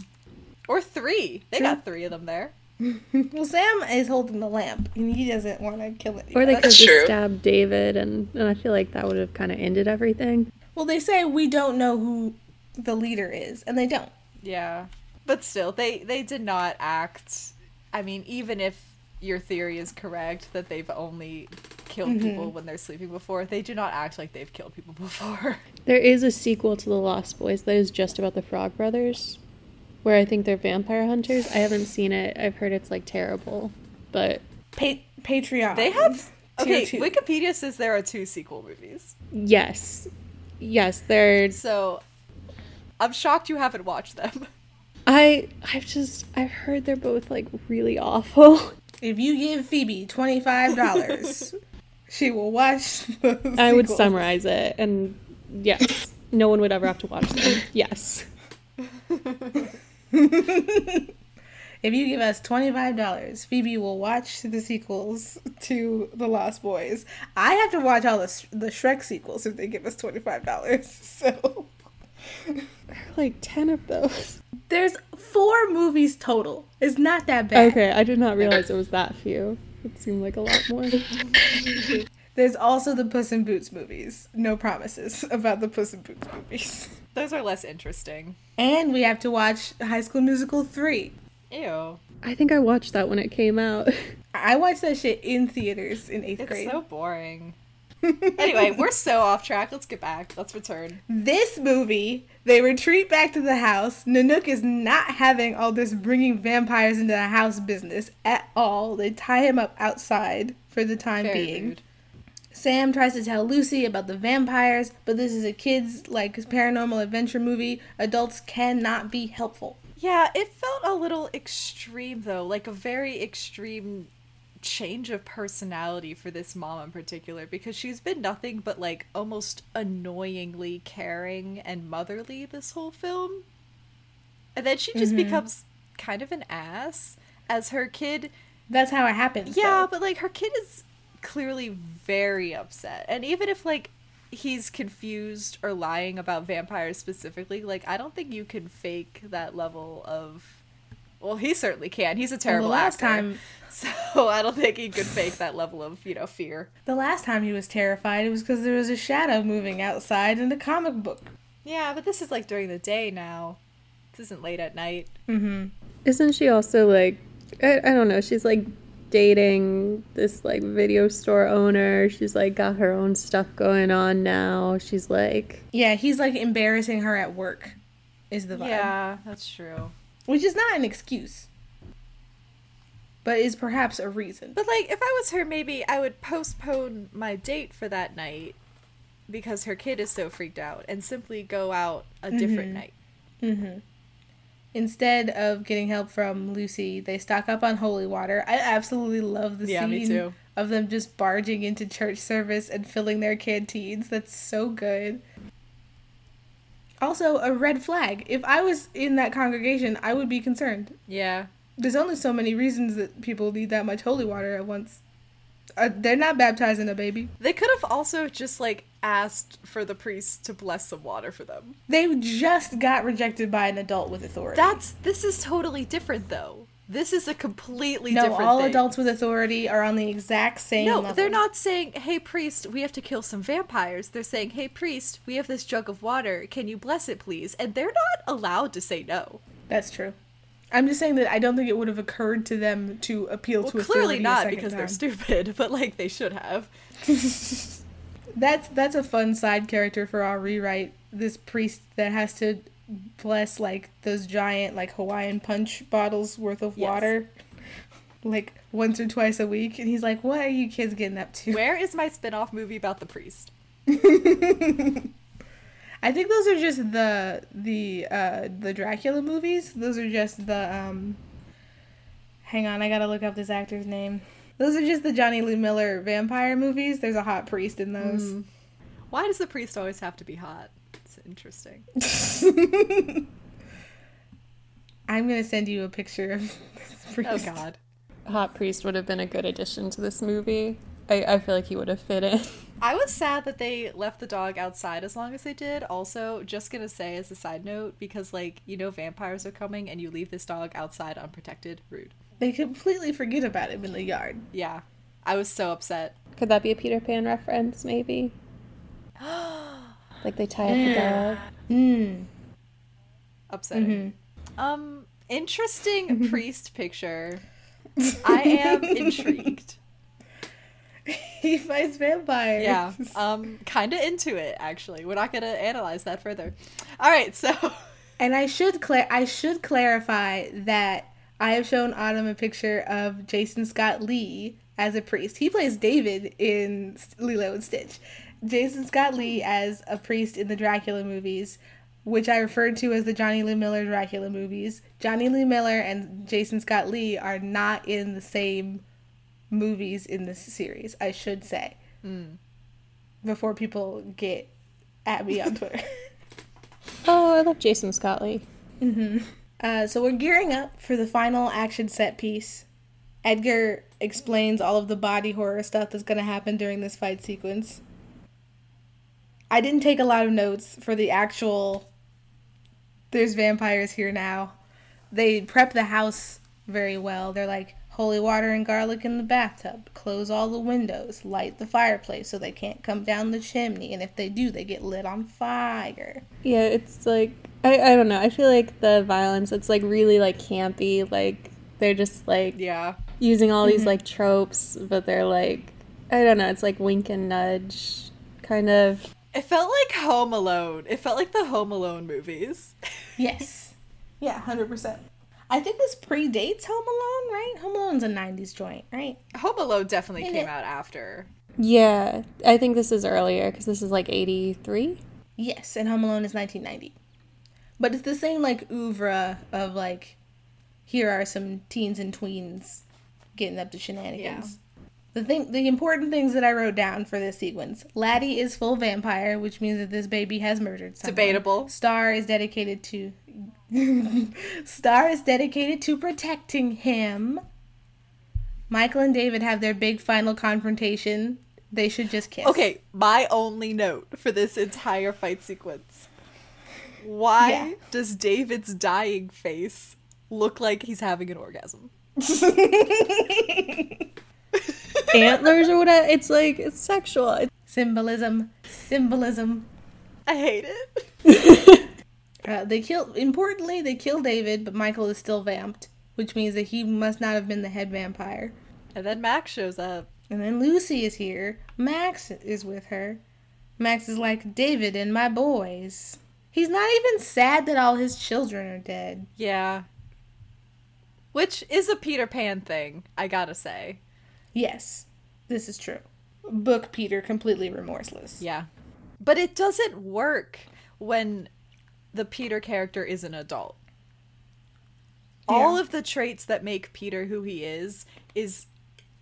S1: Or three. They
S3: True.
S1: got three of them there. [LAUGHS]
S3: Well, Sam is holding the lamp and he doesn't want to kill it.
S2: Or they could
S7: That's
S2: have
S7: true.
S2: stabbed David, and, and I feel like that would have kind of ended everything.
S3: Well, they say we don't know who the leader is, and they don't.
S1: Yeah. But still, they they did not act I mean, even if your theory is correct that they've only killed mm-hmm. people when they're sleeping before, they do not act like they've killed people [LAUGHS] before.
S2: There is a sequel to The Lost Boys that is just about the Frog Brothers, where I think they're vampire hunters. I haven't seen it. I've heard it's like terrible, but
S3: Pa- Patreon.
S1: They have
S3: Tier
S1: Okay,
S3: two.
S1: Wikipedia says there are two sequel movies.
S2: yes, yes, they're.
S1: So I'm shocked you haven't watched them. [LAUGHS]
S2: I I've just I've heard they're both like really awful. [LAUGHS]
S3: If you give Phoebe twenty five dollars, [LAUGHS] she will watch.
S2: I would summarize it, and yes, no one would ever have to watch them. Yes. [LAUGHS]
S3: If you give us twenty five dollars, Phoebe will watch the sequels to The Lost Boys. I have to watch all the the Shrek sequels if they give us twenty five dollars. So [LAUGHS]
S2: Like 10 of those.
S3: there's four movies total. It's not that bad.
S2: Okay, I did not realize it was that few. It seemed like a lot more. [LAUGHS]
S3: There's also the Puss in Boots movies. No promises [LAUGHS] about the Puss in Boots movies.
S1: Those are less interesting.
S3: And we have to watch High School Musical 3.
S1: Ew.
S2: I think I watched that when it came out.
S3: I watched that shit in theaters in eighth
S1: It's
S3: grade.
S1: so boring. Anyway, we're so off track. Let's get back. Let's return.
S3: This movie, they retreat back to the house. Nanook is not having all this bringing vampires into the house business at all. They tie him up outside for the time
S1: Very
S3: being.
S1: rude.
S3: Sam tries to tell Lucy about the vampires, but this is a kids like paranormal adventure movie. Adults cannot be helpful.
S1: Yeah, it felt a little extreme though, like a very extreme change of personality for this mom in particular because she's been nothing but like almost annoyingly caring and motherly this whole film. And then she just mm-hmm. becomes kind of an ass as her kid
S3: That's how it happens.
S1: Yeah,
S3: though.
S1: but like her kid is clearly very upset. And even if like he's confused or lying about vampires specifically, like I don't think you can fake that level of well, he certainly can. He's a
S3: Well,
S1: terrible
S3: the last
S1: actor.
S3: time, [LAUGHS]
S1: So I don't think he could fake that level of, you know, fear.
S3: the last time he was terrified, it was because there was a shadow moving outside in the comic book.
S1: Yeah, but this is like during the day now. This isn't late at night.
S3: Mm-hmm.
S2: Isn't she also like I, I don't know, she's like
S5: dating this like video store owner. She's like got her own stuff going on now. She's like
S3: Yeah, he's like embarrassing her at work, is the vibe.
S1: Yeah, that's true.
S3: Which is not an excuse, but is perhaps a reason.
S1: But like, if I was her, maybe I would postpone my date for that night because her kid is so freaked out, and simply go out a different night.
S3: Mm-hmm. Instead of getting help from Lucy, they stock up on holy water. I absolutely love the
S1: Yeah,
S3: scene of them just barging into church service and filling their canteens. That's so good. Also, a red flag. If I was in that congregation, I would be concerned.
S1: Yeah,
S3: There's only so many reasons that people need that much holy water at once. Uh, they're not baptizing a baby.
S1: they could have also just like asked for the priest to bless some water for them.
S3: They just got rejected by an adult with authority.
S1: That's this is totally different though. This is a completely
S3: no,
S1: different
S3: all
S1: thing.
S3: adults with authority are on the exact same
S1: No,
S3: level.
S1: they're not saying, "Hey priest, we have to kill some vampires." They're saying, "Hey priest, we have this jug of water. Can you bless it, please?" And they're not allowed to say no.
S3: That's true. I'm just saying that I don't think it would have occurred to them to appeal
S1: Well,
S3: to
S1: a
S3: clearly a
S1: not
S3: second
S1: because they're stupid, [LAUGHS] but like they should have. [LAUGHS]
S3: That's that's a fun side character for our rewrite. This priest that has to bless like those giant like Hawaiian punch bottles worth of
S1: Yes.
S3: water, like once or twice a week, and he's like, "What are you kids getting up to?"
S1: Where is my spin-off movie about the priest? [LAUGHS]
S3: I think those are just the the uh the Dracula movies. Those are just the um Hang on, I got to look up this actor's name. Those are just the Jonny Lee Miller vampire movies. There's a hot priest in those.
S1: Mm. Why does the priest always have to be hot? It's interesting. [LAUGHS]
S3: I'm going to send you a picture of [LAUGHS] this priest.
S1: Oh god.
S5: Hot Priest would have been a good addition to this movie. I, I feel like he would have fit in. [LAUGHS]
S1: I was sad that they left the dog outside as long as they did. Also, just gonna say as a side note, because like, you know vampires are coming and you leave this dog outside unprotected, rude.
S3: They completely forget about him in the yard.
S1: Yeah. I was so upset.
S5: Could that be a Peter Pan reference, maybe? [GASPS] like they tie up the dog.
S3: Mm.
S1: Upsetting. Um, interesting priest picture. [LAUGHS] I am intrigued. [LAUGHS]
S3: He fights vampires.
S1: Yeah. Um, kinda into it actually. We're not gonna analyze that further. Alright, so [LAUGHS]
S3: And I should cla- I should clarify that I have shown Autumn a picture of Jason Scott Lee as a priest. He plays David in Lilo and Stitch. Jason Scott Lee as a priest in the Dracula movies, which I referred to as the Jonny Lee Miller Dracula movies. Jonny Lee Miller and Jason Scott Lee are not in the same movies in this series, I should say. Before people get at me on Twitter. [LAUGHS]
S5: Oh, I love Jason Scott Lee.
S3: Uh, so we're gearing up for the final action set piece. Edgar explains all of the body horror stuff that's going to happen during this fight sequence. I didn't take a lot of notes for the actual there's vampires here now. They prep the house very well. They're like holy water and garlic in the bathtub, close all the windows, light the fireplace so they can't come down the chimney, and if they do, they get lit on fire.
S5: Yeah, it's like I, I don't know. I feel like the violence it's like really like campy. Like they're just like
S1: yeah.
S5: using all these mm-hmm. like tropes, but they're like I don't know. It's like wink and nudge, kind of.
S1: It felt like Home Alone. It felt like the Home Alone movies.
S3: Yes. [LAUGHS] Yeah, 100%. I think this predates Home Alone, right? Home Alone's a 90s joint, right?
S1: Home Alone definitely
S3: Ain't
S1: came
S3: it?
S1: out after.
S5: Yeah, I think this is earlier because this is like eighty three.
S3: Yes, and Home Alone is 1990. But it's the same, like, oeuvre of, like, here are some teens and tweens getting up to shenanigans. The thing, the important things that I wrote down for this sequence: Laddie is full vampire, which means that this baby has murdered someone.
S1: Debatable.
S3: Star is dedicated to. [LAUGHS] Star is dedicated to protecting him. Michael and David have their big final confrontation. They should just kiss.
S1: Okay, my only note for this entire fight sequence. Why
S3: Yeah.
S1: does David's dying face look like he's having an orgasm? [LAUGHS]
S5: Antlers or whatever. It's like it's sexual.
S3: Symbolism. Symbolism.
S1: I hate it. [LAUGHS]
S3: Uh, they kill. Importantly, they kill David, but Michael is still vamped, which means that he must not have been the head vampire.
S1: And then Max shows up.
S3: And then Lucy is here. Max is with her. Max is like, David and my boys. He's not even sad that all his children are dead.
S1: Yeah. Which is a Peter Pan thing, I gotta say.
S3: Yes, this is true. Book Peter completely remorseless.
S1: Yeah. But it doesn't work when the Peter character is an adult. All of the traits that make Peter who he is is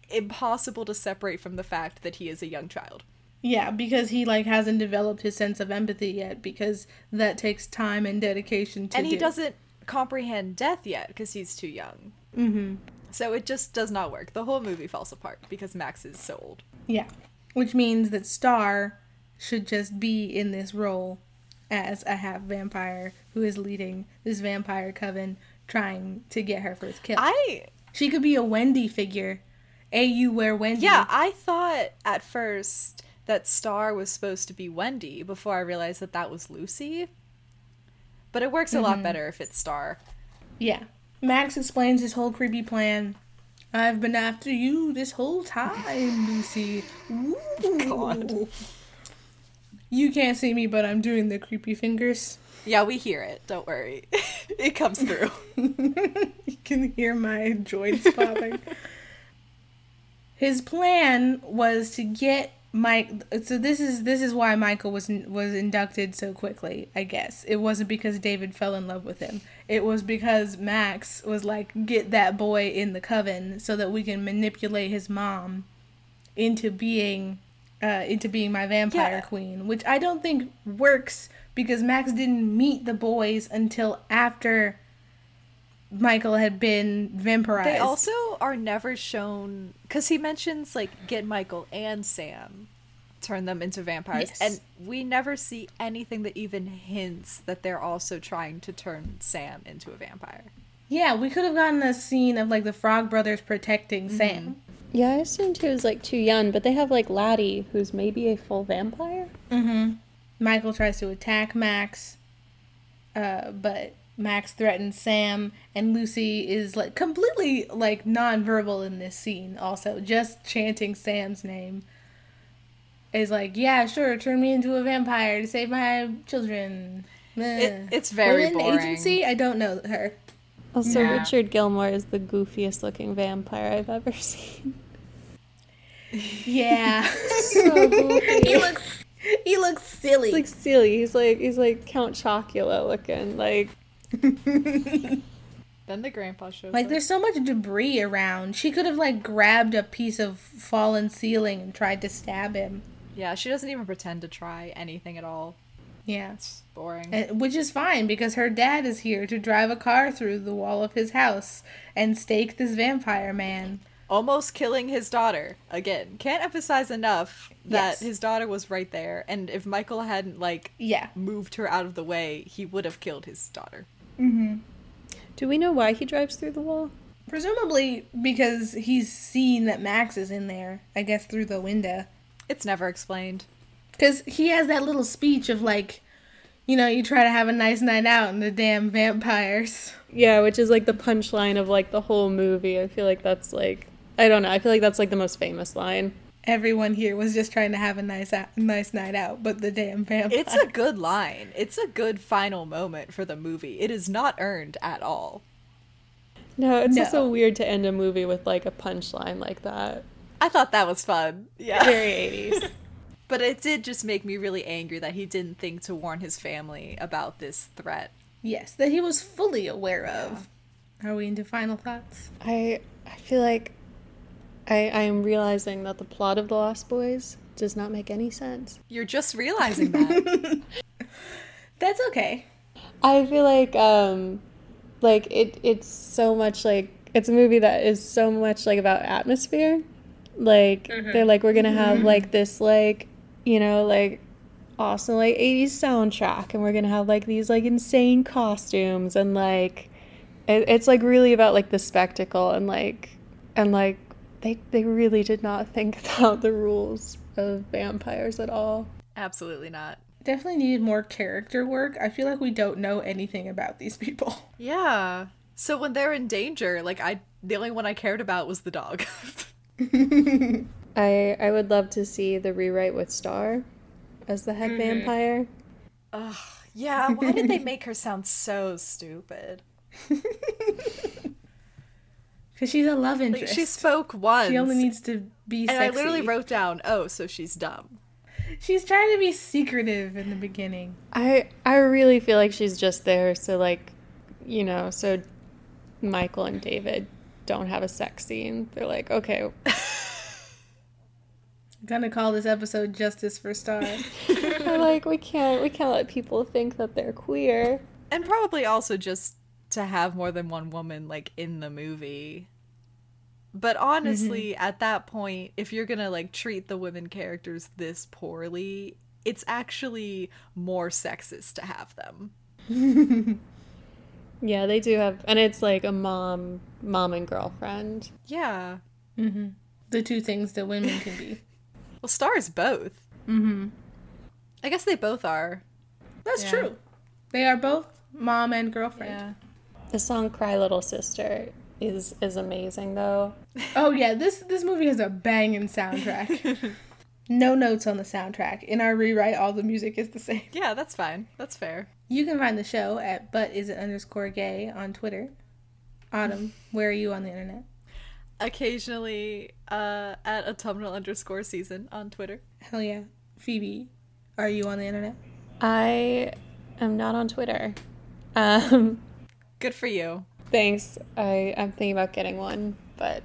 S1: impossible to separate from the fact that he is a young child.
S3: Yeah, because he like hasn't developed his sense of empathy yet because that takes time and dedication to
S1: and he
S3: do.
S1: doesn't comprehend death yet because he's too young.
S3: Mhm.
S1: So it just does not work. The whole movie falls apart because Max is so old.
S3: Yeah. Which means that Star should just be in this role as a half vampire who is leading this vampire coven trying to get her first kill.
S1: I
S3: she could be a Wendy figure. A you where Wendy.
S1: Yeah, I thought at first that Star was supposed to be Wendy before I realized that that was Lucy. But it works a lot mm-hmm. better if it's Star.
S3: Yeah. Max explains his whole creepy plan. I've been after you this whole time, Lucy. [LAUGHS] Ooh.
S1: God.
S3: You can't see me, but I'm doing the creepy fingers.
S1: Yeah, we hear it. Don't worry. [LAUGHS] it comes through. [LAUGHS]
S3: you can hear my joints popping. [LAUGHS] His plan was to get Mike. So this is this is why Michael was was inducted so quickly. I guess it wasn't because David fell in love with him. It was because Max was like, get that boy in the coven so that we can manipulate his mom into being uh, into being my vampire
S1: Yeah.
S3: queen, which I don't think works because Max didn't meet the boys until after Michael had been vampirized.
S1: They also are never shown because he mentions like get Michael and Sam, turn them into vampires,
S3: Yes.
S1: and we never see anything that even hints that they're also trying to turn Sam into a vampire.
S3: yeah, we could have gotten a scene of like the Frog Brothers protecting
S1: Mm-hmm.
S3: Sam.
S2: Yeah, I assumed he was like too young, but they have like Laddie, who's maybe a full vampire.
S3: Mm-hmm. Michael tries to attack Max, uh, but Max threatens Sam, and Lucy is like completely like nonverbal in this scene. Also, just chanting Sam's name is like, yeah, sure, turn me into a vampire to save my children.
S1: It- it's very
S3: Women
S1: boring.
S3: Agency. I don't know her.
S2: Also,
S1: Yeah.
S2: Richard Gilmore is the goofiest looking vampire I've ever [LAUGHS] seen.
S3: Yeah, [LAUGHS]
S2: So
S3: he looks he looks silly.
S2: He's like silly. He's like he's like Count Chocula looking. Like [LAUGHS]
S1: Then the grandpa shows
S3: Like
S1: up.
S3: there's so much debris around. She could have like grabbed a piece of fallen ceiling and tried to stab him.
S1: Yeah, she doesn't even pretend to try anything at all.
S3: Yeah.
S1: It's boring.
S3: And- which is fine because her dad is here to drive a car through the wall of his house and stake this vampire man.
S1: Almost killing his daughter. Again, can't emphasize enough that
S3: Yes.
S1: his daughter was right there, and if Michael hadn't like
S3: Yeah.
S1: moved her out of the way, he would have killed his daughter. Mm-hmm.
S2: Do we know why he drives through the wall?
S3: Presumably because he's seen that Max is in there, I guess through the window.
S1: It's never explained.
S3: Because he has that little speech of like, you know, you try to have a nice night out and the damn vampires.
S2: Yeah, which is like the punchline of like the whole movie. I feel like that's like I don't know. I feel like that's like the most famous line.
S3: Everyone here was just trying to have a nice out, nice night out, but the damn vampires.
S1: It's a good [LAUGHS] line. It's a good final moment for the movie. It is not earned at all.
S2: No, it's
S3: No.
S2: also weird to end a movie with like a punchline like that.
S1: I thought that was fun. Yeah.
S2: Very [LAUGHS] 80s.
S1: But it did just make me really angry that he didn't think to warn his family about this threat.
S3: Yes, that he was fully aware of. Are we into final thoughts?
S2: I I feel like I I am realizing that the plot of The Lost Boys does not make any sense.
S1: You're just realizing that. [LAUGHS]
S3: That's okay.
S2: I feel like um like it it's so much like it's a movie that is so much like about atmosphere. Like they're like we're going to have like this like you know like awesome like 80s soundtrack and we're going to have like these like insane costumes and like it, it's like really about like the spectacle and like and like they they really did not think [LAUGHS] about the rules of vampires at all.
S1: Absolutely not.
S3: Definitely needed more character work. I feel like we don't know anything about these people. [LAUGHS]
S1: Yeah. So when they're in danger, like I the only one I cared about was the dog. [LAUGHS]
S2: I I would love to see the rewrite with Star as the head
S5: Mm-hmm.
S2: vampire.
S1: Ugh, yeah, why did they make her sound so stupid?
S3: Because she's a love
S1: Like,
S3: interest.
S1: she spoke once.
S3: She only needs to be
S1: and
S3: sexy.
S1: I literally wrote down, oh, so she's dumb.
S3: She's trying to be secretive in the beginning.
S2: I I really feel like she's just there so like you know, so Michael and David don't have a sex scene. They're like, okay, [LAUGHS]
S3: gonna call this episode Justice for Star. [LAUGHS]
S2: they're like we can't we can't let people think that they're queer.
S1: And probably also just to have more than one woman like in the movie. But honestly, at that point, if you're gonna like treat the women characters this poorly, it's actually more sexist to have them. [LAUGHS]
S2: Yeah, they do have and it's like a mom mom and girlfriend.
S1: Yeah.
S3: mm-hmm. The two things that women can be. [LAUGHS]
S1: Well, Star's both.
S3: Mm-hmm.
S1: I guess they both are.
S3: That's
S1: Yeah.
S3: true. They are both mom and girlfriend.
S2: The song Cry Little Sister is is amazing though.
S3: Oh yeah, this this movie has a banging soundtrack. [LAUGHS] no notes on the soundtrack. In our rewrite, all the music is the same.
S1: Yeah, that's fine. That's fair.
S3: You can find the show at but is it underscore gay on Twitter. Autumn, where are you on the internet?
S1: Occasionally, uh, at autumnal underscore season on Twitter.
S3: Hell yeah. Phoebe, are you on the internet?
S2: I am not on Twitter. Um
S1: Good for you.
S2: Thanks. I I'm thinking about getting one, but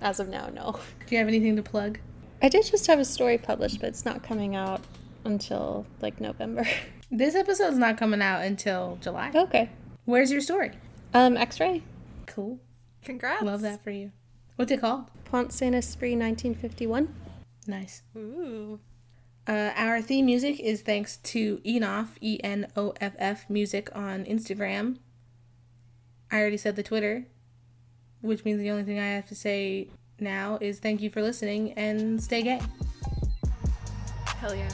S2: as of now, no.
S3: Do you have anything to plug?
S2: I did just have a story published, but it's not coming out until like November. [LAUGHS]
S3: This episode's not coming out until July.
S2: okay.
S3: Where's your story?
S2: Um, X-ray.
S3: Cool.
S1: Congrats.
S3: Love that for you. What's it called?
S2: Pont Saint Esprit, 1951.
S3: Nice.
S1: Ooh.
S3: Uh, our theme music is thanks to Enoff, E N O F F music on Instagram. I already said the Twitter, which means the only thing I have to say now is thank you for listening and stay gay.
S1: Hell yeah.